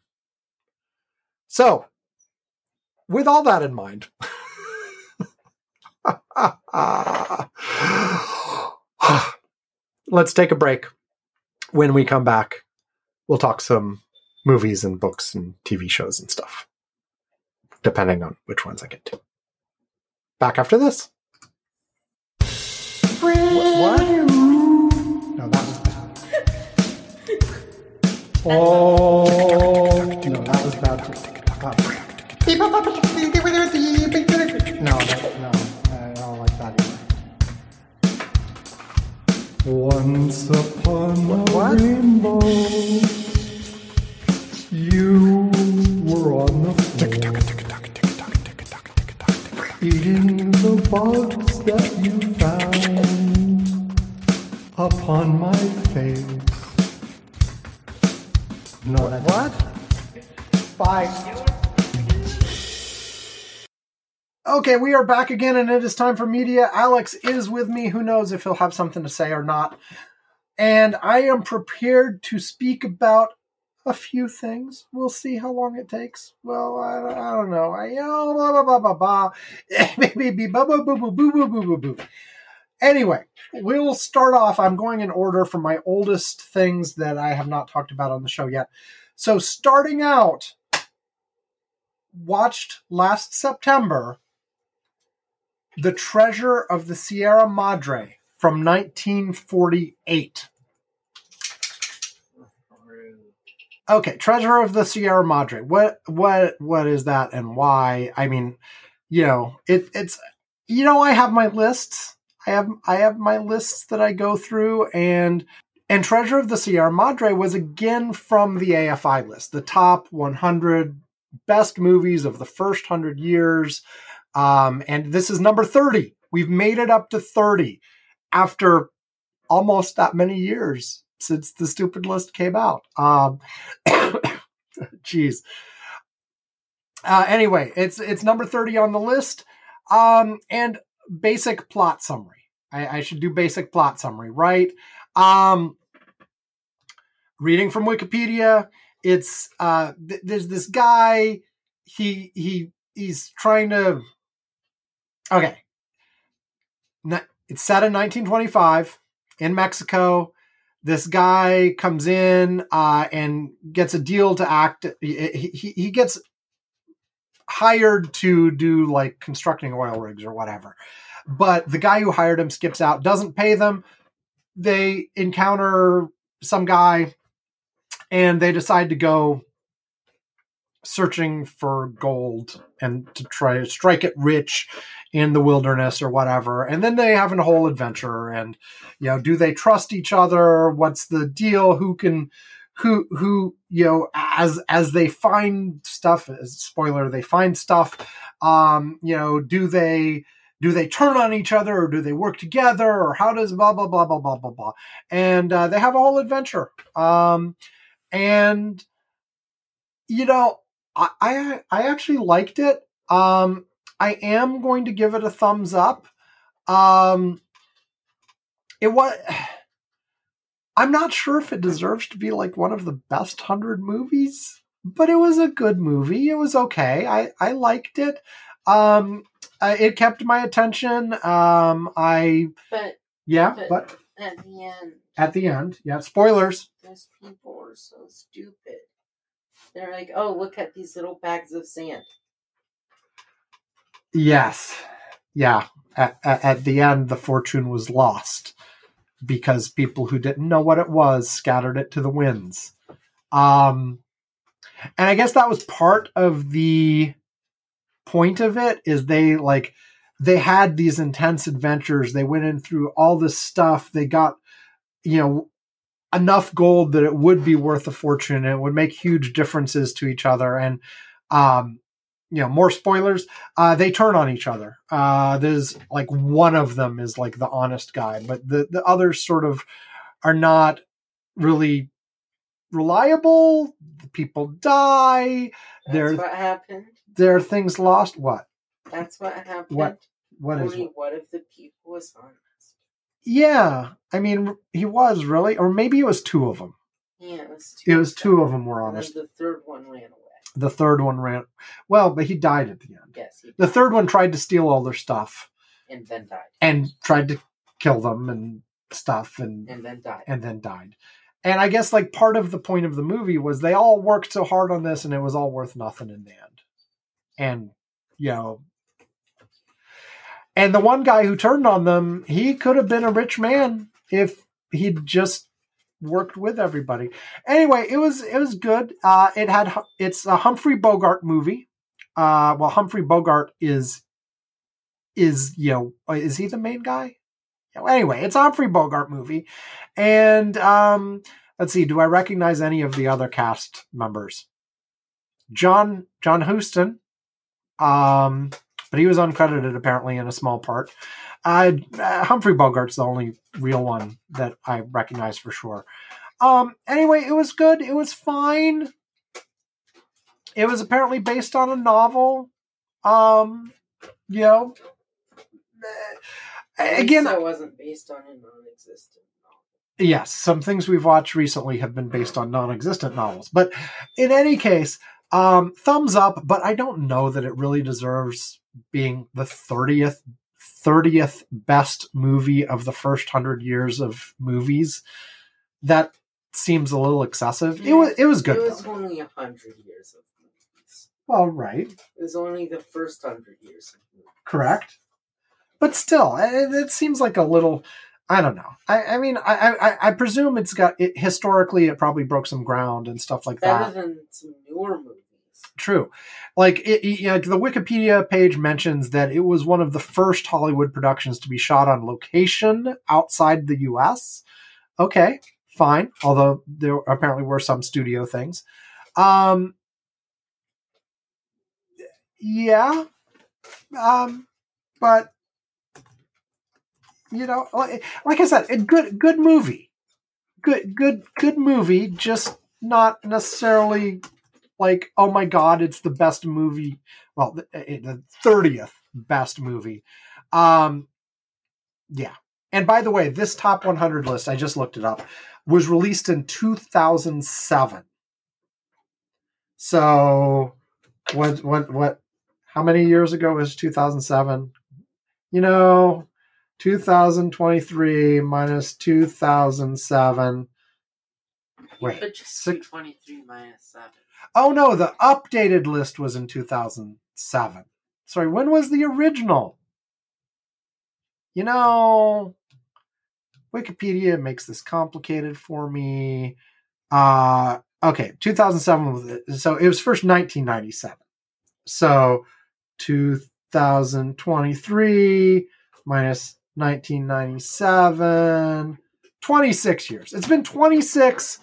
So, with all that in mind, (sighs) let's take a break. When we come back, we'll talk some movies and books and TV shows and stuff, depending on which ones I get to. Back after this. What? No, that was bad. Oh, (laughs) no, that was bad. No, no, I don't like that either. Once upon a rainbow, you were on the floor, eating the bugs that you found upon my face. No, what? Bye. Okay, we are back again, and it is time for media. Alex is with me. Who knows if he'll have something to say or not? And I am prepared to speak about a few things. We'll see how long it takes. Well, I, I don't know. I blah blah blah blah blah. (laughs) Maybe blah boo boo boo boo boo boo boo. Anyway, we'll start off. I'm going in order from my oldest things that I have not talked about on the show yet. So starting out, watched last September the Treasure of the Sierra Madre from 1948. Okay, Treasure of the Sierra Madre. What what what is that and why? I mean, you know, it it's you know, I have my lists. I have I have my lists that I go through and and Treasure of the Sierra Madre was again from the AFI list, the top 100 best movies of the first 100 years. Um, and this is number 30. We've made it up to 30 after almost that many years since the stupid list came out. Um, (coughs) jeez. Uh, anyway, it's it's number 30 on the list. Um, and basic plot summary. I, I should do basic plot summary, right? Um, reading from Wikipedia, it's uh, th- there's this guy. He he he's trying to. Okay. It's set in 1925 in Mexico. This guy comes in uh, and gets a deal to act. He, he, he gets hired to do like constructing oil rigs or whatever. But the guy who hired him skips out, doesn't pay them. They encounter some guy and they decide to go searching for gold and to try to strike it rich in the wilderness or whatever. And then they have a whole adventure and you know, do they trust each other? What's the deal? Who can who who you know as as they find stuff spoiler they find stuff um you know do they do they turn on each other or do they work together or how does blah blah blah blah blah blah blah and uh, they have a whole adventure um and you know I, I i actually liked it um i am going to give it a thumbs up. Um it was (sighs) i'm not sure if it deserves to be like one of the best 100 movies but it was a good movie. It was okay. I i liked it. Um uh, it kept my attention. Um i But yeah But- but at the end, at the end. Yeah spoilers. Those people are so stupid. They're like, oh, look at these little bags of sand. Yes. Yeah. At, at, at the end, the fortune was lost because people who didn't know what it was scattered it to the winds. Um, and I guess that was part of the point of it is they like they had these intense adventures. They went in through all this stuff. They got, you know, enough gold that it would be worth a fortune and it would make huge differences to each other. And, um, you know, more spoilers. Uh, they turn on each other. Uh, there's like one of them is like the honest guy, but the the others sort of are not really reliable. The people die. That's There, what happened. there are things lost. What? That's what happened. What? What is? Only one of the people was honest. Yeah, I mean, he was really, or maybe it was two of them. Yeah, it was two. It was two of them were honest. the third one ran away. The third one ran. Well, but he died at the end. Yes, he The third one tried to steal all their stuff and then died. and tried to kill them and stuff and And then died. and then died. And I guess like part of the point of the movie was they all worked so hard on this and it was all worth nothing in the end. And you know and the one guy who turned on them, he could have been a rich man if he'd just worked with everybody. Anyway, it was it was good. Uh it had it's a Humphrey Bogart movie. Uh well Humphrey Bogart is is you know is he the main guy? Anyway, it's a Humphrey Bogart movie. And um, let's see, do I recognize any of the other cast members? John John Huston, um, but he was uncredited apparently in a small part. Uh, uh, Humphrey Bogart's the only real one that I recognize for sure. Um, anyway, it was good. It was fine. It was apparently based on a novel. Um, you know, eh, again, that wasn't based on a non-existent novel. yes, some things we've watched recently have been based on non-existent novels. But in any case, um, thumbs up. But I don't know that it really deserves being the thirtieth thirtieth best movie of the first hundred years of movies. That seems a little excessive. It was it was good. It was though. only a hundred years of movies. well, right, It was only the first hundred years of movies. correct. But still, eh, it, it seems like a little. I don't know. I, I mean, I, I, I presume it's got it, historically. It probably broke some ground and stuff like Better that. than some newer movies. True. Like it, it- the Wikipedia page mentions that it was one of the first Hollywood productions to be shot on location outside the U.S. Okay, fine. Although there apparently were some studio things. Um, yeah. Um, but you know, like, like I said, a good good movie. Good good good movie. Just not necessarily like, oh my god, it's the best movie well, the, eh, 30th best movie. Um, yeah. And by the way, this top 100 list, I just looked it up, was released in 2007. So, what, what, what, how many years ago was 2007? You know, 2023 minus 2007. Wait, But just six, 23 minus 7. Oh no, the updated list was in 2007. Sorry, when was the original? You know, Wikipedia makes this complicated for me. Uh okay, 2007 so it was first 1997. So 2023 minus 1997 26 years. It's been 26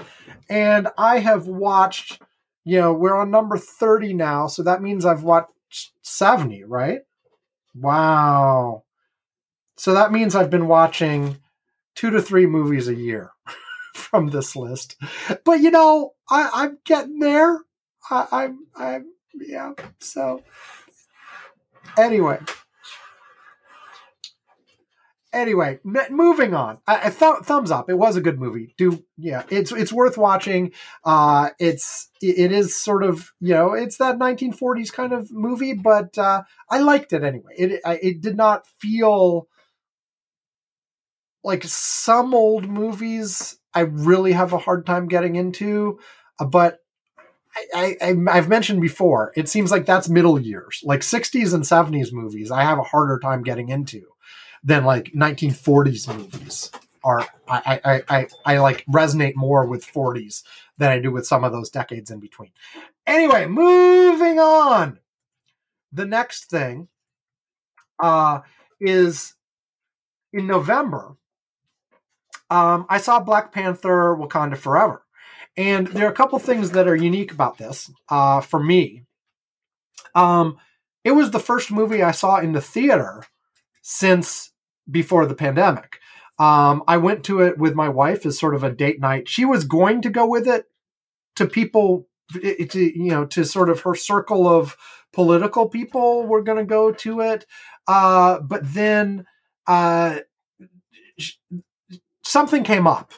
and I have watched you know, we're on number 30 now, so that means I've watched 70, right? Wow. So that means I've been watching two to three movies a year (laughs) from this list. But you know, I, I'm getting there. I, I'm, I'm, yeah. So anyway, anyway, m- moving on. Th- thumbs up. It was a good movie. Do yeah, it's it's worth watching. Uh, it's it is sort of you know it's that 1940s kind of movie, but uh, I liked it anyway. It it did not feel like some old movies. I really have a hard time getting into, uh, but. I, I, I've mentioned before, it seems like that's middle years. Like 60s and 70s movies, I have a harder time getting into than like 1940s movies are I, I, I, I like resonate more with 40s than I do with some of those decades in between. Anyway, moving on. The next thing uh, is in November. Um, I saw Black Panther: Wakanda Forever, and there are a couple things that are unique about this uh, for me. Um, it was the first movie I saw in the theater since before the pandemic. Um, I went to it with my wife as sort of a date night. She was going to go with it to people, it- to, you know, to sort of her circle of political people were going to go to it. Uh, but then uh, sh- something came up.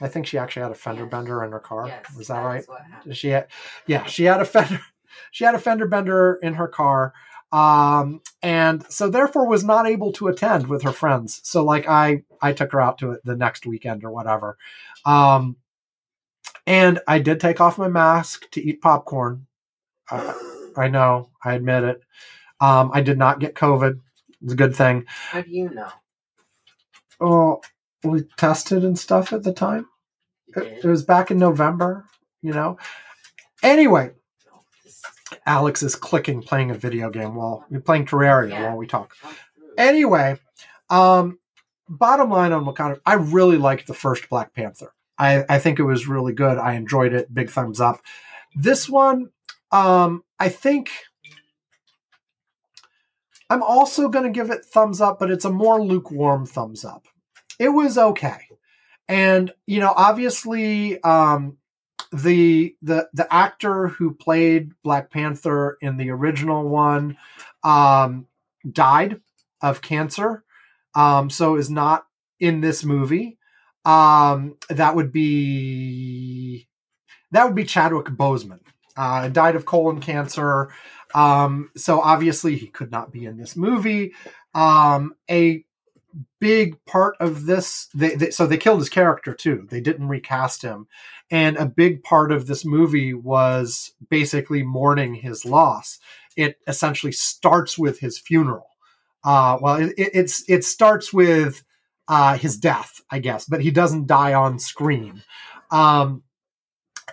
I think she actually had a fender Yes. bender in her car. Yes, Was that right? that's what she had yeah she had a fender (laughs) she had a fender bender in her car um and so therefore was not able to attend with her friends. So like i i took her out to it the next weekend or whatever. Um and i did take off my mask to eat popcorn. Uh, i know i admit it. Um i did not get covid. It's a good thing. How do you know? oh we tested and stuff at the time. It, it was back in november you know? Anyway Alex is clicking, playing a video game while we're playing Terraria Yeah. while we talk. Anyway, um, bottom line on Wakanda, I really liked the first Black Panther. I, I think it was really good. I enjoyed it. Big thumbs up. This one, um, I think I'm also going to give it thumbs up, but it's a more lukewarm thumbs up. It was okay, and you know, obviously, um, the the the actor who played Black Panther in the original one um, died of cancer, um, so is not in this movie. Um, that would be that would be Chadwick Boseman. Uh, died of colon cancer. Um, so obviously he could not be in this movie. Um, a big part of this, they, they, so they killed his character too. They didn't recast him, and a big part of this movie was basically mourning his loss. It essentially starts with his funeral. Uh, well, it, it, it's it starts with uh, his death, I guess, but he doesn't die on screen. Um,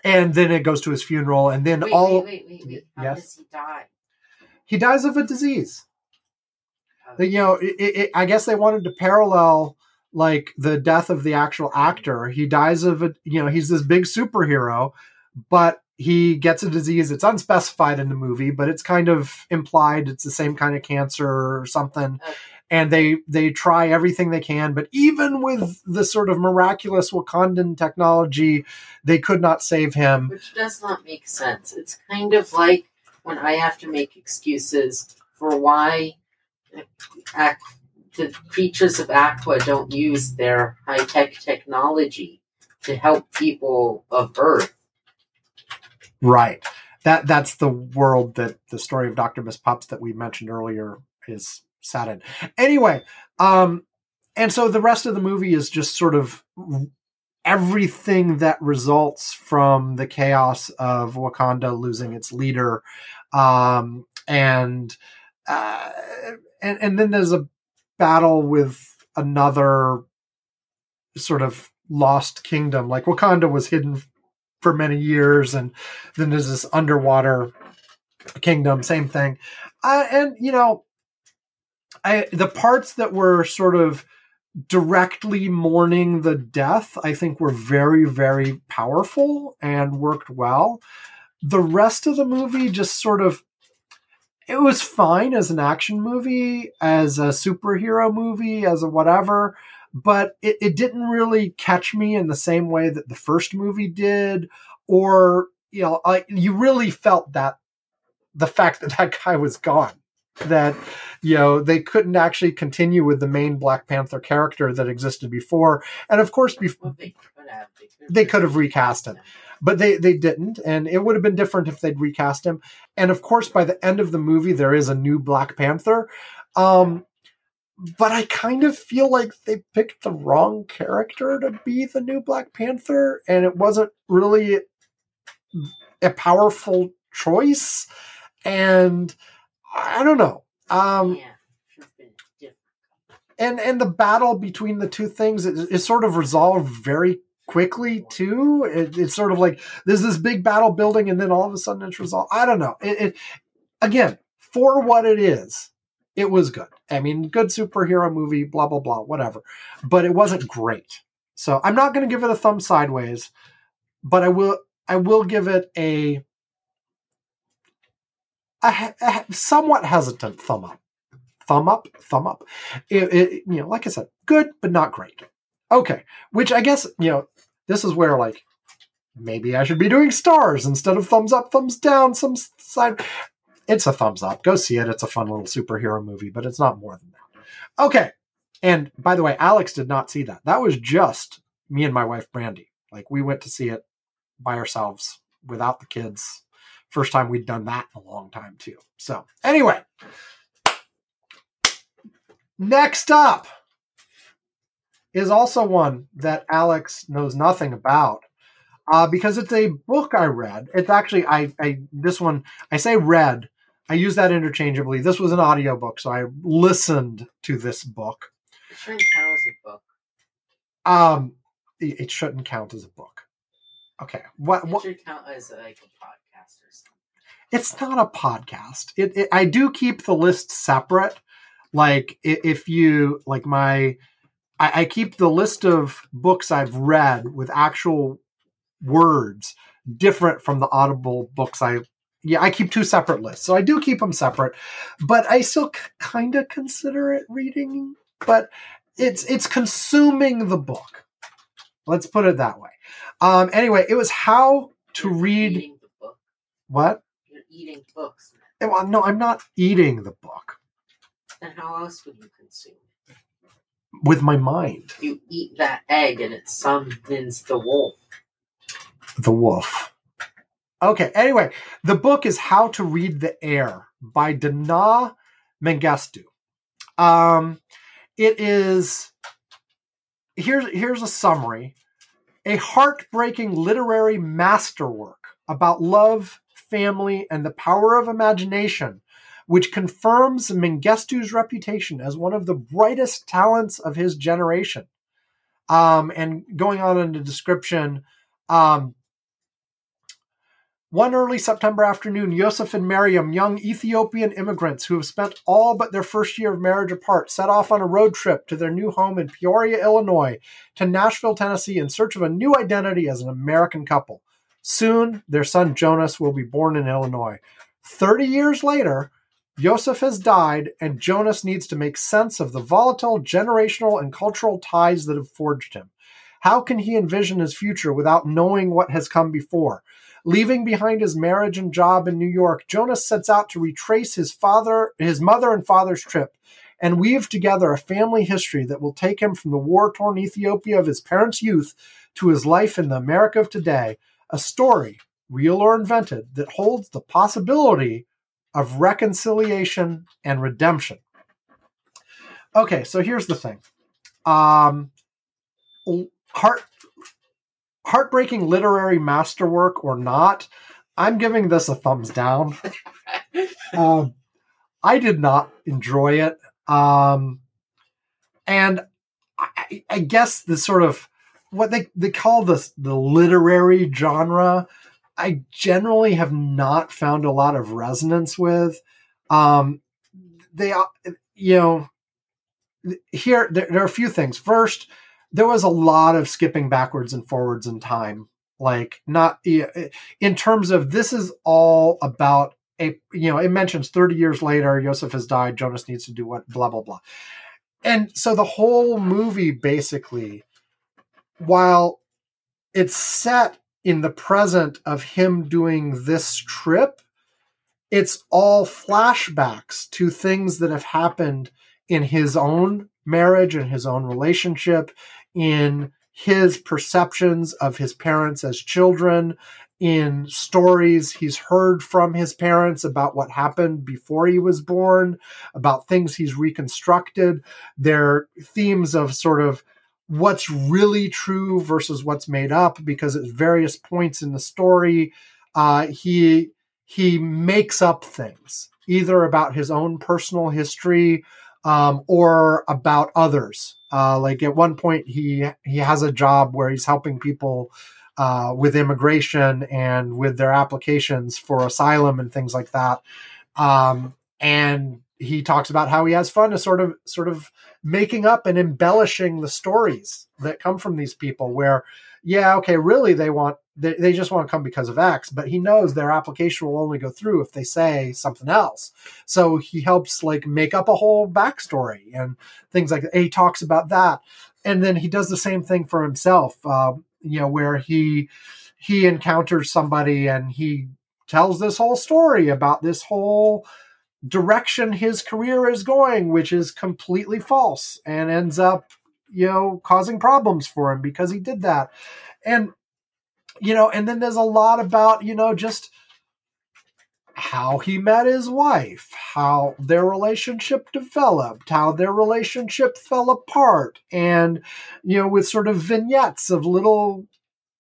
and then it goes to his funeral, and then Wait, all wait, wait, wait, wait. How Yes? does he die? he dies of a disease. You know, it, it, I guess they wanted to parallel like the death of the actual actor. He dies of a, you know, he's this big superhero, but he gets a disease. It's unspecified in the movie, but it's kind of implied. It's the same kind of cancer or something. Okay. And they they try everything they can, but even with the sort of miraculous Wakandan technology, they could not save him. Which does not make sense. It's kind of like when I have to make excuses for why the creatures of Aqua don't use their high tech technology to help people of Earth. Right. That that's the world that the story of Dr. Miss Pups that we mentioned earlier is set in. Anyway, um and so the rest of the movie is just sort of everything that results from the chaos of Wakanda losing its leader. Um and uh and and then there's a battle with another sort of lost kingdom. Like Wakanda was hidden for many years, and then there's this underwater kingdom, same thing. Uh, and you know, I the parts that were sort of directly mourning the death, I think were very, very powerful and worked well. The rest of the movie just sort of it was fine as an action movie, as a superhero movie, as a whatever, but it, it didn't really catch me in the same way that the first movie did, or you know, I, you really felt that the fact that (laughs) that guy was gone, that you know they couldn't actually continue with the main Black Panther character that existed before, and of course, before Well, they could have. They could They could have recast him. But they they didn't and it would have been different if they'd recast him. And of course by the end of the movie there is a new black panther. Um but i kind of feel like they picked the wrong character to be the new black panther and it wasn't really a powerful choice. And i don't know. Um yeah, should have been different. and and the battle between the two things is, is sort of resolved very quickly too. It, it's sort of like there's this big battle building, and then all of a sudden it's resolved. I don't know. It, it again for what it is, it was good. I mean, good superhero movie, blah blah blah, whatever. But it wasn't great. So I'm not going to give it a thumb sideways, but I will. I will give it a a, a somewhat hesitant thumb up. Thumb up, thumb up. It, it, you know, like I said, good but not great. Okay, which I guess you know, this is where like maybe I should be doing stars instead of thumbs up, thumbs down, some side. It's a thumbs up. Go see it. It's a fun little superhero movie, but it's not more than that. Okay. And by the way, Alex did not see that. That was just me and my wife Brandy. Like we went to see it by ourselves without the kids. First time we'd done that in a long time too. So anyway, next up is also one that Alex knows nothing about uh, because it's a book I read. It's actually I, I this one I say read. I use that interchangeably. This was an audiobook, so I listened to this book. It shouldn't count as a book. Um, it, it shouldn't count as a book. Okay, what, It what should count as like a podcast or something. it's not a podcast. It, it I do keep the list separate. Like if you like my, I, I keep the list of books I've read with actual words different from the Audible books I. Yeah, I keep two separate lists, so I do keep them separate, but I still kind of consider it reading. But it's it's consuming the book. Let's put it that way. Um, anyway, it was how to You're read Eating the book. what You're eating books. Well, no, I'm not eating the book Then how else would you consume? It? with my mind. You eat that egg and it summons the wolf. The Wolf. Okay, anyway, the book is How to Read the Air by Dinaw Mengestu. Um, it is here's here's a summary. A heartbreaking literary masterwork about love, family, and the power of imagination, which confirms Mengestu's reputation as one of the brightest talents of his generation. Um, and going on in the description, um, one early September afternoon, Yosef and Miriam, young Ethiopian immigrants who have spent all but their first year of marriage apart, set off on a road trip to their new home in Peoria, Illinois, to Nashville, Tennessee, in search of a new identity as an American couple. Soon, their son Jonas will be born in Illinois. Thirty years later, Yosef has died, and Jonas needs to make sense of the volatile generational and cultural ties that have forged him. How can he envision his future without knowing what has come before? Leaving behind his marriage and job in New York, Jonas sets out to retrace his father, his mother and father's trip and weave together a family history that will take him from the war-torn Ethiopia of his parents' youth to his life in the America of today, a story, real or invented, that holds the possibility of reconciliation and redemption. Okay, so here's the thing. Um, heart heartbreaking literary masterwork or not, I'm giving this a thumbs down. (laughs) um, I did not enjoy it. Um, and I, I, guess the sort of what they, they call this the literary genre, I generally have not found a lot of resonance with. Um, they, you know, here there, there are a few things. First, there was a lot of skipping backwards and forwards in time like not in terms of this is all about a you know it mentions 30 years later Joseph has died Jonas needs to do what blah blah blah and so the whole movie basically while it's set in the present of him doing this trip it's all flashbacks to things that have happened in his own marriage and his own relationship in his perceptions of his parents as children, in stories he's heard from his parents about what happened before he was born, about things he's reconstructed. They're themes of sort of what's really true versus what's made up, because at various points in the story, uh, he he makes up things either about his own personal history um, or about others. Uh, like at one point, he he has a job where he's helping people uh, with immigration and with their applications for asylum and things like that. Um, and he talks about how he has fun to sort of sort of making up and embellishing the stories that come from these people. Where, yeah, okay, really they want they, they just want to come because of X, but he knows their application will only go through if they say something else. So he helps like make up a whole backstory and things like that. He talks about that. And then he does the same thing for himself, uh, you know, where he he encounters somebody and he tells this whole story about this whole direction his career is going, which is completely false and ends up, you know, causing problems for him because he did that. And you know, and then there's a lot about, you know, just how he met his wife, how their relationship developed, how their relationship fell apart, and, you know, with sort of vignettes of little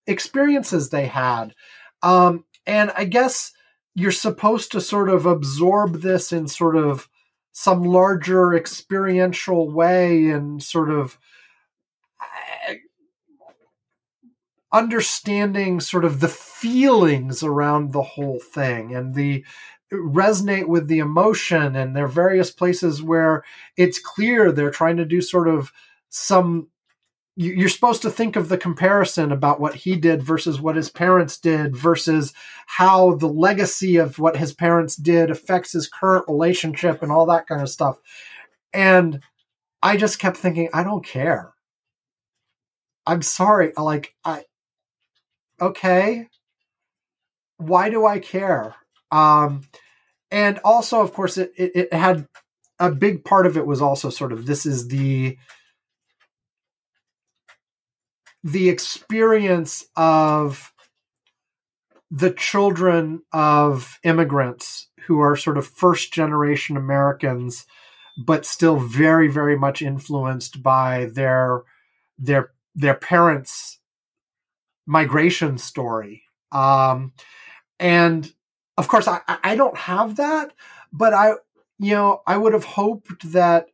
experiences they had. Um, and I guess you're supposed to sort of absorb this in sort of some larger experiential way and sort of uh, understanding sort of the feelings around the whole thing and the resonate with the emotion. And there are various places where it's clear they're trying to do sort of some you're supposed to think of the comparison about what he did versus what his parents did versus how the legacy of what his parents did affects his current relationship and all that kind of stuff. And i just kept thinking i don't care. I'm sorry. Like i okay, why do I care? Um, and also, of course, it, it, it had a big part of it was also sort of this is the the experience of the children of immigrants who are sort of first generation Americans, but still very, very much influenced by their their their parents' migration story. Um, and of course, I, I don't have that, but I, you know, I would have hoped that,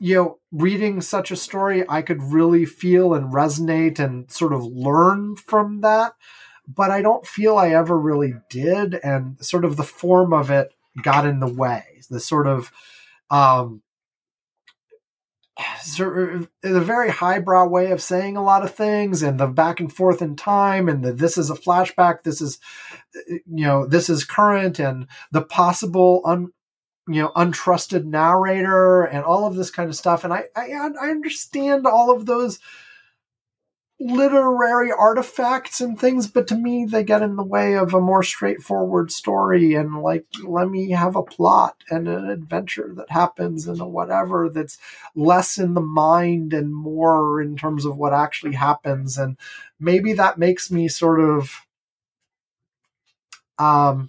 you know, reading such a story, I could really feel and resonate and sort of learn from that. But I don't feel I ever really did. And sort of the form of it got in the way. The sort of, um, a very highbrow way of saying a lot of things and the back and forth in time and the this is a flashback this is you know this is current and the possible un you know untrusted narrator and all of this kind of stuff and I, I i understand all of those literary artifacts and things, but to me, they get in the way of a more straightforward story. And like, let me have a plot and an adventure that happens and a whatever that's less in the mind and more in terms of what actually happens. And maybe that makes me sort of um,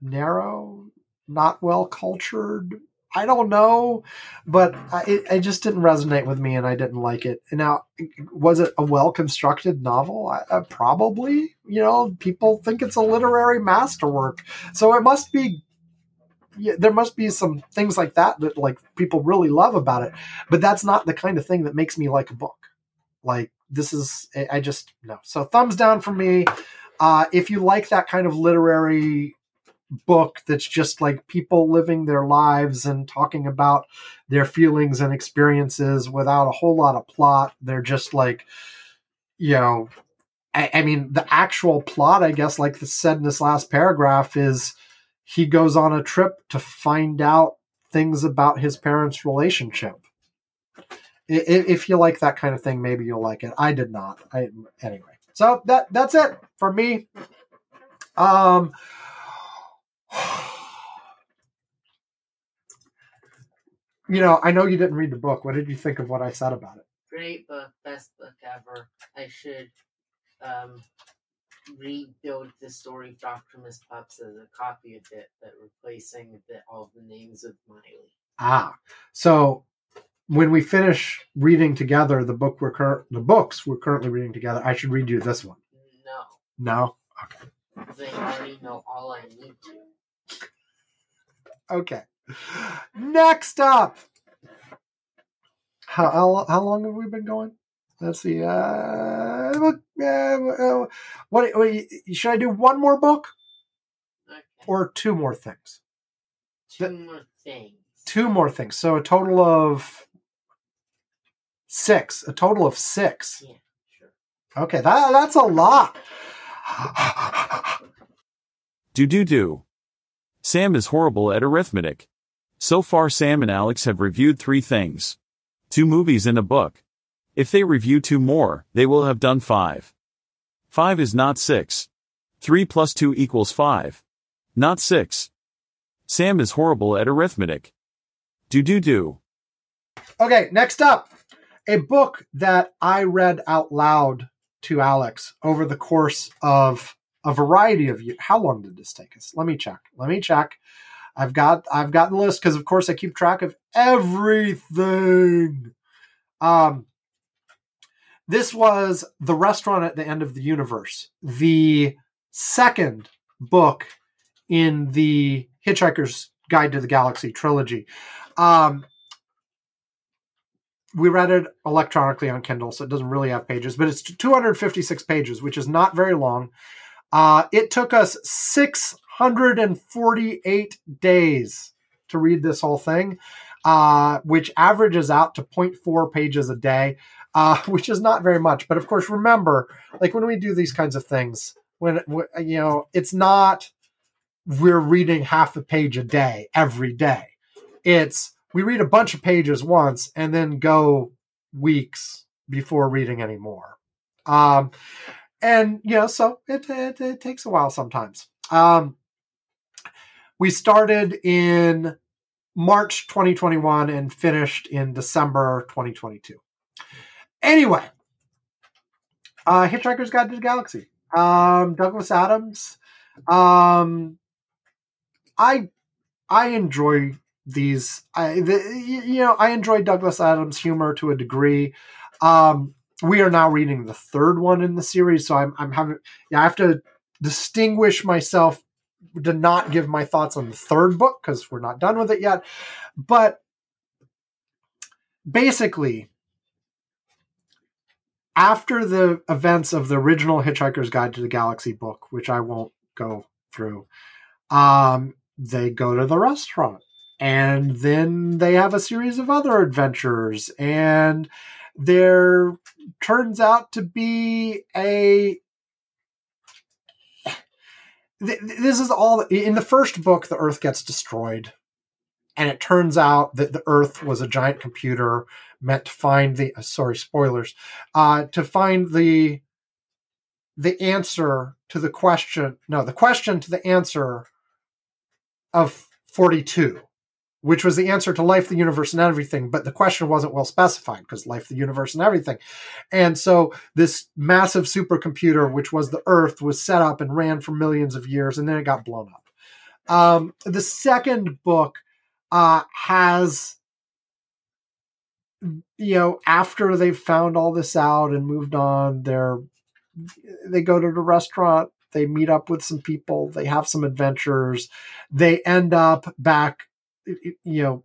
narrow, not well cultured, I don't know, but I, it, it, just didn't resonate with me, and I didn't like it. And now, was it a well constructed novel? I, uh, probably. You know, people think it's a literary masterwork, so it must be. Yeah, there must be some things like that that like people really love about it, but that's not the kind of thing that makes me like a book. Like this is, I just no. So thumbs down for me. Uh, if you like that kind of literary book that's just like people living their lives and talking about their feelings and experiences without a whole lot of plot. They're just like, you know, I, I mean, the actual plot, I guess, like said in this last paragraph, is he goes on a trip to find out things about his parents' relationship. If you like that kind of thing, maybe you'll like it. I did not. I anyway. So that that's it for me. Um, you know, I know you didn't read the book. What did you think of what I said about it? Great book, best book ever. I should um, rebuild the story of Dr. Miss Pups as a copy of it, but replacing the, all the names of Miley. Ah, so when we finish reading together the book we're cur- the books we're currently reading together, I should read you this one. No. No. Okay. I already know all I need to. Okay. Next up. How, how, how long have we been going? Let's see. Uh, uh, what, what should I do? One more book Okay. or two more things? Two more things. Two more things. So a total of six. A total of six. Yeah, sure. Okay, that that's a lot. Do do do. Sam is horrible at arithmetic. So far Sam and Alex have reviewed three things. Two movies and a book. If they review two more, they will have done five. Five is not six. Three plus two equals five. Not six. Sam is horrible at arithmetic. Do do do. Okay, next up, a book that I read out loud to Alex over the course of a variety of years. How long did this take us? Let me check. Let me check. I've got I've got the list because of course I keep track of everything. Um, this was the restaurant at the end of the universe, the second book in the Hitchhiker's Guide to the Galaxy trilogy. Um, we read it electronically on Kindle, so it doesn't really have pages, but it's 256 pages, which is not very long. Uh, it took us 648 days to read this whole thing, uh, which averages out to 0.4 pages a day, uh, (laughs) which is not very much. But of course, remember, like when we do these kinds of things, when, you know, it's not we're reading half a page a day every day. It's we read a bunch of pages once and then go weeks before reading any more. Um, and you know, so it, it, it takes a while sometimes. Um, we started in March 2021 and finished in December 2022. Anyway, uh, Hitchhiker's Guide to the Galaxy. Um, Douglas Adams. Um, I I enjoy these. I the, you know I enjoy Douglas Adams' humor to a degree. Um, we are now reading the third one in the series, so I'm I'm having yeah I have to distinguish myself to not give my thoughts on the third book because we're not done with it yet. But basically, after the events of the original Hitchhiker's Guide to the Galaxy book, which I won't go through, um, they go to the restaurant and then they have a series of other adventures and there turns out to be a this is all in the first book the earth gets destroyed. And it turns out that the Earth was a giant computer meant to find the uh, sorry spoilers uh, to find the the answer to the question no the question to the answer of 42 which was the answer to life the universe and everything but the question wasn't well specified because life the universe and everything. And so this massive supercomputer which was the earth was set up and ran for millions of years and then it got blown up. Um, the second book uh, has you know after they've found all this out and moved on they're they go to the restaurant they meet up with some people they have some adventures they end up back you know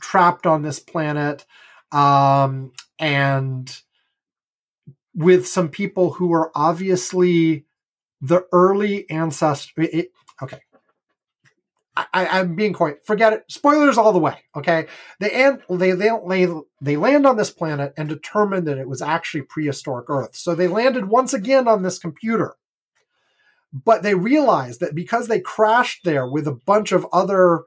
trapped on this planet um and with some people who are obviously the early ancestor okay I, am being quite forget it. Spoilers all the way. Okay, they and they they they they land on this planet and determine that it was actually prehistoric Earth. So they landed once again on this computer, but they realized that because they crashed there with a bunch of other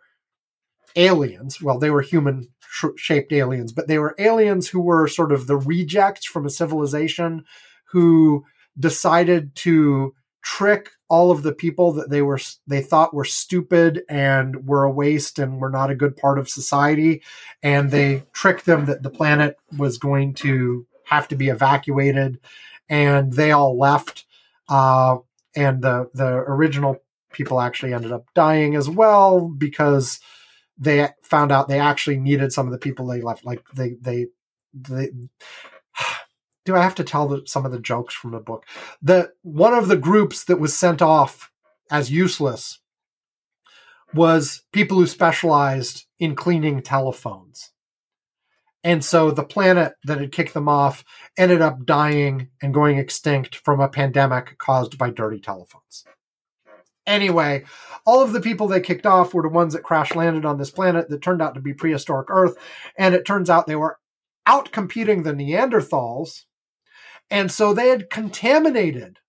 aliens, well, they were human shaped aliens, but they were aliens who were sort of the rejects from a civilization who decided to trick all of the people that they were they thought were stupid and were a waste and were not a good part of society. And they tricked them that the planet was going to have to be evacuated. And they all left uh, and the the original people actually ended up dying as well because they found out they actually needed some of the people they left like they they they (sighs) do I have to tell the, some of the jokes from the book? The one of the groups that was sent off as useless was people who specialized in cleaning telephones. And so the planet that had kicked them off ended up dying and going extinct from a pandemic caused by dirty telephones. Anyway, all of the people they kicked off were the ones that crash landed on this planet that turned out to be prehistoric Earth. And it turns out they were out competing the Neanderthals and so they had contaminated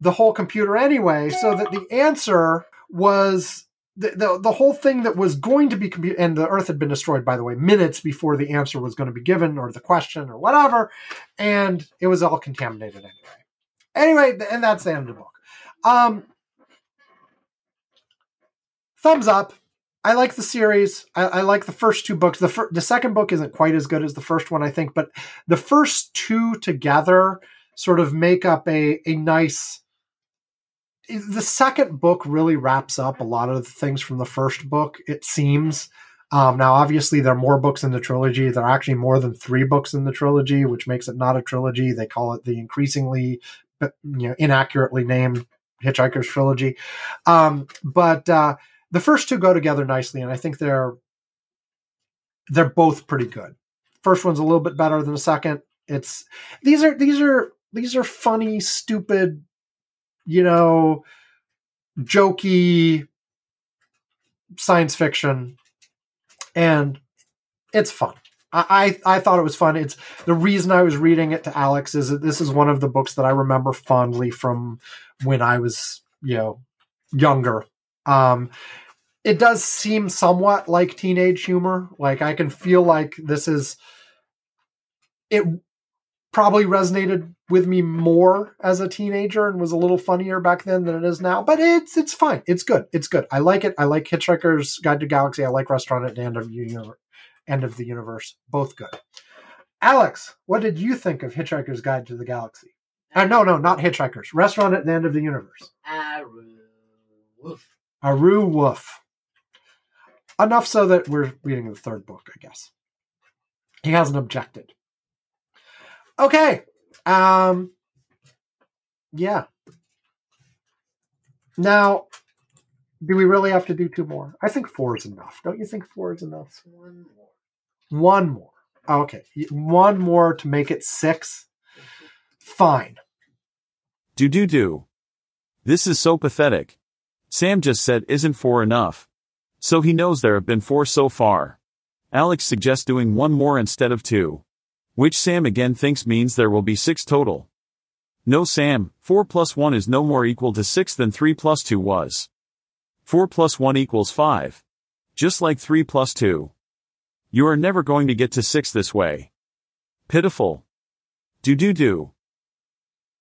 the whole computer anyway, so that the answer was the, the, the whole thing that was going to be computed, and the Earth had been destroyed, by the way, minutes before the answer was going to be given, or the question, or whatever, and it was all contaminated anyway. Anyway, and that's the end of the book. Um, thumbs up. I like the series. I, I, like the first two books. The fir- the second book isn't quite as good as the first one, I think, but the first two together sort of make up a a nice. The second book really wraps up a lot of the things from the first book. It seems. Um, now, obviously, there are more books in the trilogy. There are actually more than three books in the trilogy, which makes it not a trilogy. They call it the increasingly, you know, inaccurately named Hitchhiker's trilogy. Um, but uh, the first two go together nicely, and I think they're they're both pretty good. First one's a little bit better than the second. It's these are these are these are funny, stupid, you know, jokey science fiction, and it's fun. I, I, thought it was fun. It's the reason I was reading it to Alex is that this is one of the books that I remember fondly from when I was, you know, younger. Um, it does seem somewhat like teenage humor. Like I can feel like this is it probably resonated with me more as a teenager and was a little funnier back then than it is now. But it's it's fine. It's good. It's good. I like it. I like Hitchhiker's Guide to Galaxy. I like Restaurant at the End of the Universe. End of the Universe. Both good. Alex, what did you think of Hitchhiker's Guide to the Galaxy? Uh, no, no, not Hitchhikers. Restaurant at the End of the Universe. Aru Woof. Aru Woof enough so that we're reading the third book, I guess. He hasn't objected. Okay. Um yeah. Now, do we really have to do two more? I think four is enough. Don't you think four is enough? One more. One more. Okay. One more to make it six. Fine. Do do do. This is so pathetic. Sam just said isn't four enough. So he knows there have been four so far. Alex suggests doing one more instead of two. Which Sam again thinks means there will be six total. No Sam, 4 plus 1 is no more equal to 6 than 3 plus 2 was. 4 plus 1 equals 5. Just like 3 plus 2. You are never going to get to 6 this way. Pitiful. Do do do.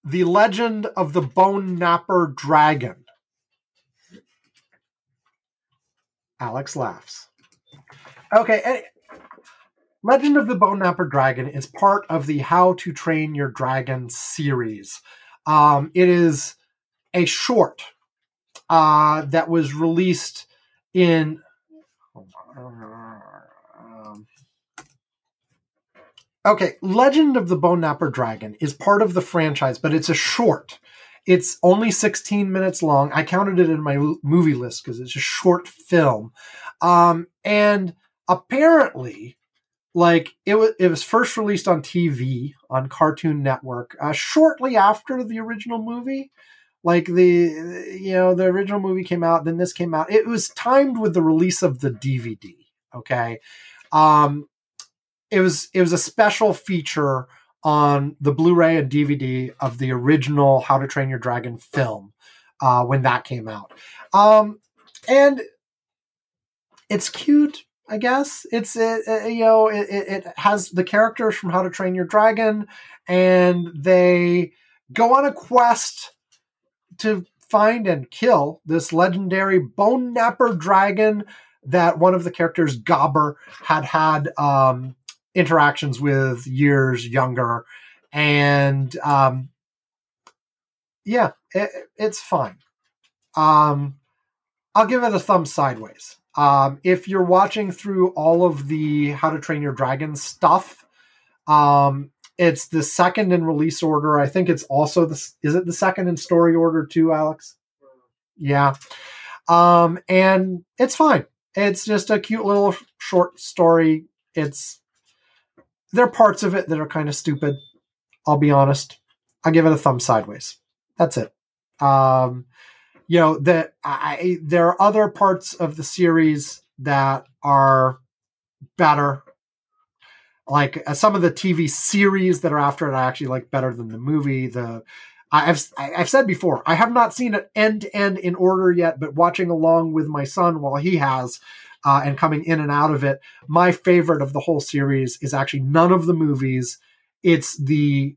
The Legend of the Boneknapper Dragon. Alex laughs. Okay, Legend of the Boneknapper Dragon is part of the How to Train Your Dragon series. Um, it is a short uh, that was released in. Um, okay, Legend of the Boneknapper Dragon is part of the franchise, but it's a short. It's only 16 minutes long. I counted it in my movie list because it's a short film. Um, and apparently, like it was, it was first released on TV on Cartoon Network uh, shortly after the original movie. Like the you know the original movie came out, then this came out. It was timed with the release of the DVD. Okay, um, it was it was a special feature on the Blu-ray and DVD of the original How to Train Your Dragon film uh, when that came out, um, and it's cute. I guess it's it, uh, you know it, it it has the characters from How to Train Your Dragon, and they go on a quest to find and kill this legendary boneknapper dragon that one of the characters Gobber had had um, interactions with years younger, and um, yeah, it, it's fine. Um, I'll give it a thumb sideways. Um, if you're watching through all of the How to Train Your Dragon stuff, um, it's the second in release order. I think it's also the is it the second in story order too, Alex? Yeah. Um, and it's fine. It's just a cute little short story. It's there are parts of it that are kind of stupid. I'll be honest. I give it a thumb sideways. That's it. Um, you know that I there are other parts of the series that are better. Like uh, some of the TV series that are after it, I actually like better than the movie. The I've I've said before, I have not seen it end to end in order yet, but watching along with my son while he has, uh, and coming in and out of it, my favorite of the whole series is actually none of the movies. It's the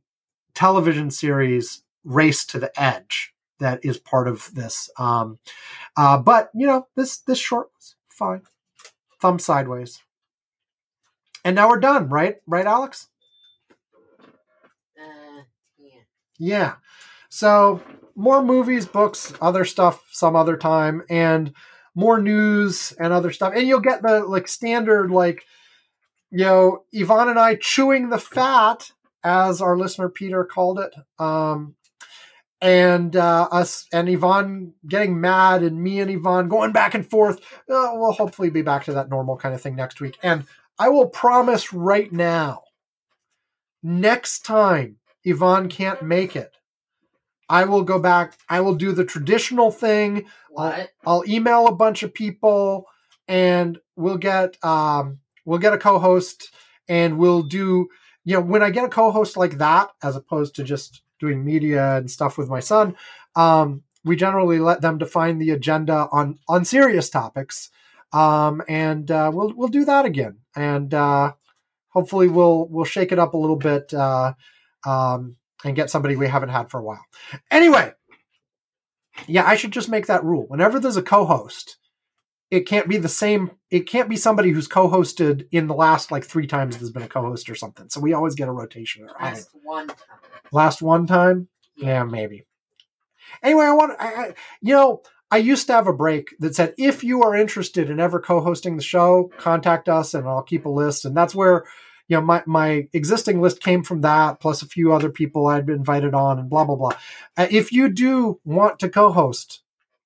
television series Race to the Edge that is part of this. Um, uh, but you know, this this short was fine. Thumb sideways. And now we're done, right? Right, Alex? Uh, yeah. Yeah. So more movies, books, other stuff some other time, and more news and other stuff. And you'll get the like standard like you know, Ivan and I chewing the fat, as our listener Peter called it. Um and uh, us and Ivan getting mad, and me and Ivan going back and forth. Uh, we'll hopefully be back to that normal kind of thing next week. And I will promise right now, next time Ivan can't make it, I will go back. I will do the traditional thing. What? I'll email a bunch of people, and we'll get um, we'll get a co-host, and we'll do. You know, when I get a co-host like that, as opposed to just doing media and stuff with my son, um, we generally let them define the agenda on on serious topics, um, and uh, we'll we'll do that again, and uh, hopefully we'll we'll shake it up a little bit uh, um, and get somebody we haven't had for a while. Anyway, yeah, I should just make that rule. Whenever there's a co-host, it can't be the same. It can't be somebody who's co-hosted in the last like three times there's been a co-host or something. So we always get a rotation. Last one time. last one time yeah maybe anyway i want I, I you know i used to have a break that said if you are interested in ever co-hosting the show contact us and i'll keep a list and that's where you know my, my existing list came from that plus a few other people i'd been invited on and blah blah blah uh, if you do want to co-host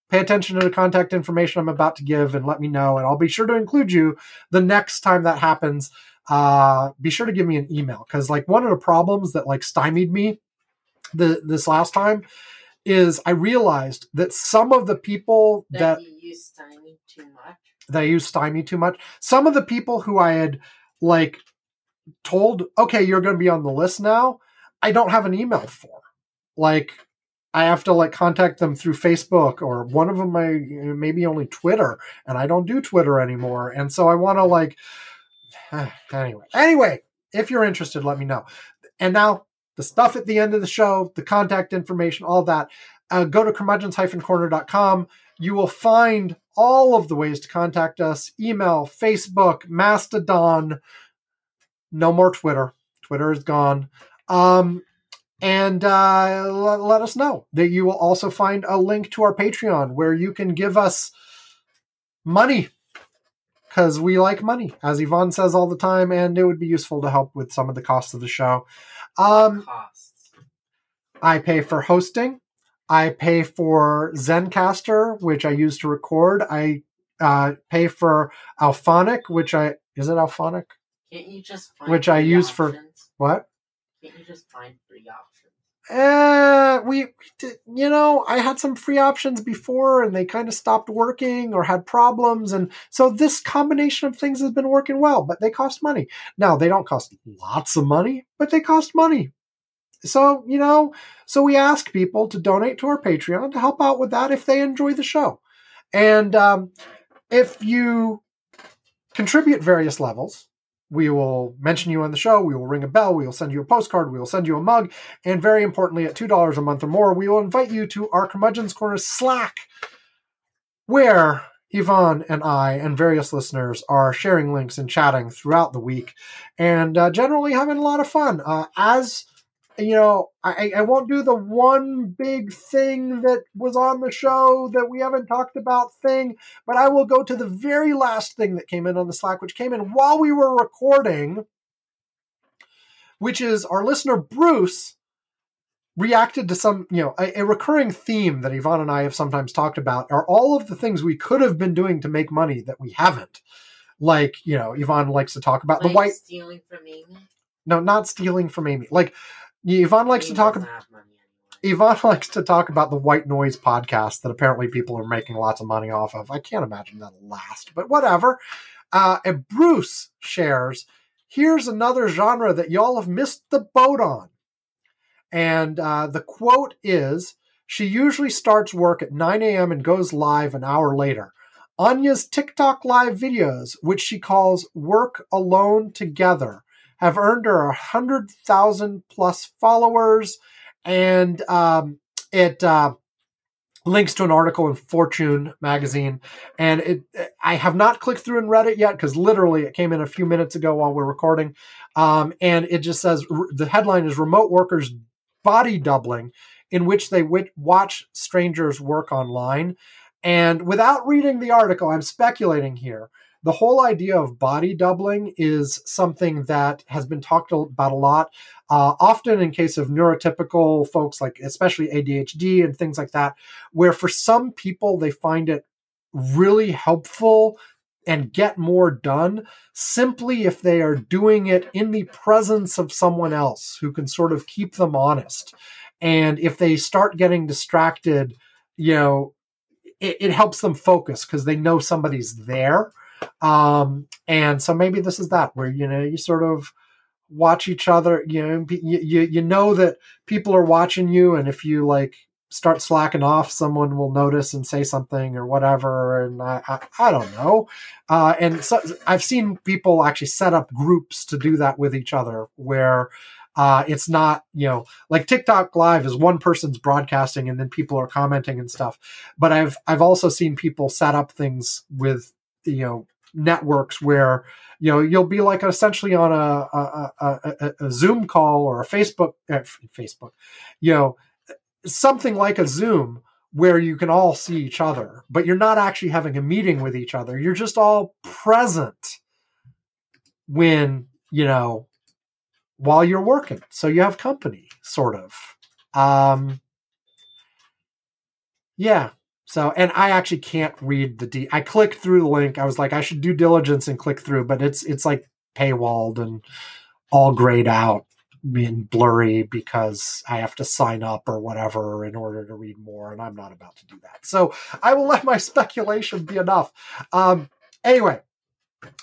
pay attention to the contact information i'm about to give and let me know and i'll be sure to include you the next time that happens uh, be sure to give me an email because like one of the problems that like stymied me the this last time is I realized that some of the people That, that you use stymie too much. that I use stymie too much, some of the people who I had like told, okay, you're going to be on the list now, I don't have an email for. Like I have to like contact them through Facebook or one of them I maybe only Twitter and I don't do Twitter anymore. And so I want to like (sighs) anyway. Anyway, if you're interested, let me know. And now the stuff at the end of the show, the contact information, all that. Uh, go to curmudgeons-corner.com. You will find all of the ways to contact us: email, Facebook, Mastodon. No more Twitter. Twitter is gone. Um, and uh, let, let us know that you will also find a link to our Patreon where you can give us money because we like money, as Ivan says all the time, and it would be useful to help with some of the costs of the show. Um, Costs. I pay for hosting. I pay for Zencastr, which I use to record. I uh, pay for Auphonic, which I is it Auphonic? Can't you just find Which I use for- What? Can't you just find free options? Uh, we, we did- you know, I had some free options before and they kind of stopped working or had problems. And so this combination of things has been working well, but they cost money. Now, they don't cost lots of money, but they cost money. So, you know, so we ask people to donate to our Patreon to help out with that if they enjoy the show. And um, if you contribute various levels, we will mention you on the show. We will ring a bell. We will send you a postcard. We will send you a mug. And very importantly, at $2 a month or more, we will invite you to our Curmudgeon's Corner Slack, where Ivan and I and various listeners are sharing links and chatting throughout the week and uh, generally having a lot of fun. Uh, as you know, I, I won't do the one big thing that was on the show that we haven't talked about thing, but I will go to the very last thing that came in on the Slack, which came in while we were recording, which is our listener Bruce reacted to some, you know, a, a recurring theme that Ivan and I have sometimes talked about are all of the things we could have been doing to make money that we haven't. Like, you know, Ivan likes to talk about the white, stealing from Amy. no, not stealing from Amy. Like, Ivan likes to talk doesn't have money anyway. Ivan (laughs) likes to talk about the white noise podcast that apparently people are making lots of money off of. I can't imagine that'll last, but whatever. Uh, and Bruce shares here's another genre that y'all have missed the boat on. And uh, the quote is She usually starts work at 9 a.m. and goes live an hour later. Anya's TikTok live videos, which she calls Work Alone Together, have earned her a 100,000 plus followers and um, it uh, links to an article in Fortune magazine. And it, I have not clicked through and read it yet because literally it came in a few minutes ago while we're recording. Um, and it just says the headline is "Remote Workers Body Doubling," in which they w- watch strangers work online. And without reading the article, I'm speculating here the whole idea of body doubling is something that has been talked about a lot, uh, often in case of neurotypical folks, like especially ADHD and things like that, where for some people they find it really helpful and get more done simply if they are doing it in the presence of someone else who can sort of keep them honest. And if they start getting distracted, you know, it, it helps them focus because they know somebody's there um and so maybe this is that where you know you sort of watch each other you know you, you know that people are watching you and if you like start slacking off someone will notice and say something or whatever and i i, I don't know uh and so i've seen people actually set up groups to do that with each other where uh, it's not, you know, like TikTok live is one person's broadcasting and then people are commenting and stuff. But I've, I've also seen people set up things with, you know, networks where, you know, you'll be like essentially on a, a, a, a, Zoom call or a Facebook, uh, Facebook, you know, something like a Zoom where you can all see each other, but you're not actually having a meeting with each other. You're just all present when, you know, while you're working. So you have company, sort of. Um, yeah. So, and I actually can't read the D. I clicked through the link. I was like, I should do diligence and click through, but it's it's like paywalled and all grayed out, being blurry because I have to sign up or whatever in order to read more, and I'm not about to do that. So I will let my (laughs) speculation be enough. Um, anyway,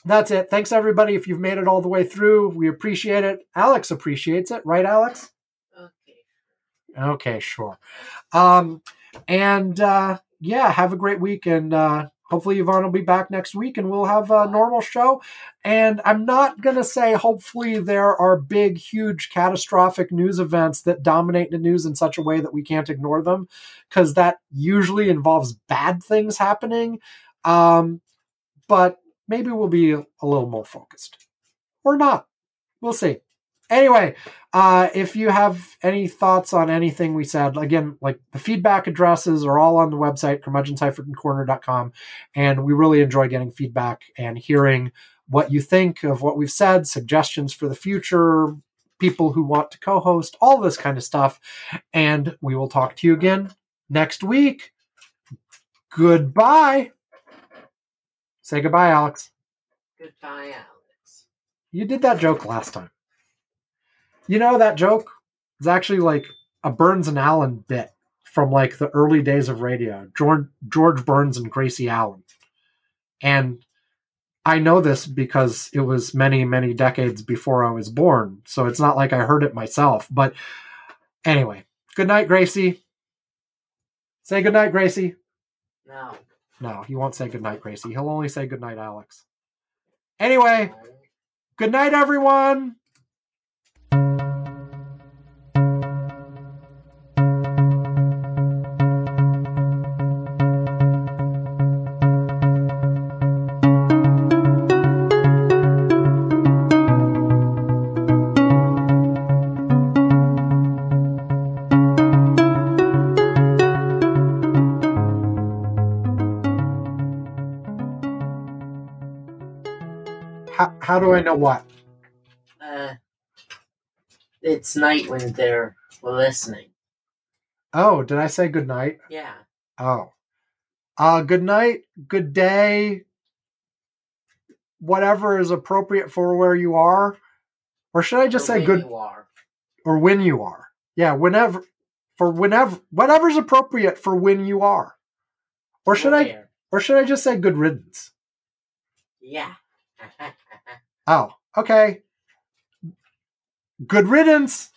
that's it. Thanks everybody. If you've made it all the way through, we appreciate it. Alex appreciates it, right, Alex? Okay. Okay, sure. Um, and uh, yeah, have a great week, and uh, hopefully Ivan will be back next week, and we'll have a normal show. And I'm not gonna say hopefully there are big, huge, catastrophic news events that dominate the news in such a way that we can't ignore them, because that usually involves bad things happening. Um, but maybe we'll be a little more focused, or not. We'll see. Anyway, uh, if you have any thoughts on anything we said, again, like the feedback addresses are all on the website, curmudgeon-corner.com. And we really enjoy getting feedback and hearing what you think of what we've said, suggestions for the future, people who want to co host, all this kind of stuff. And we will talk to you again next week. Goodbye. Say goodbye, Alex. Goodbye, Alex. You did that joke last time. You know that joke is actually like a Burns and Allen bit from like the early days of radio. George George Burns and Gracie Allen. And I know this because it was many, many decades before I was born. So it's not like I heard it myself. But anyway, good night, Gracie. Say good night, Gracie. No. No, he won't say good night, Gracie. He'll only say good night, Alex. Anyway, good night, everyone. What? Uh, it's night when they're listening. Oh, did I say good night? Yeah. Oh. Uh good night, good day, whatever is appropriate for where you are. Or should I just For say good or when you are? Yeah, whenever for whenever whatever's appropriate for when you are. Or should I or should I just say good riddance? Yeah. (laughs) Oh, okay. Good riddance.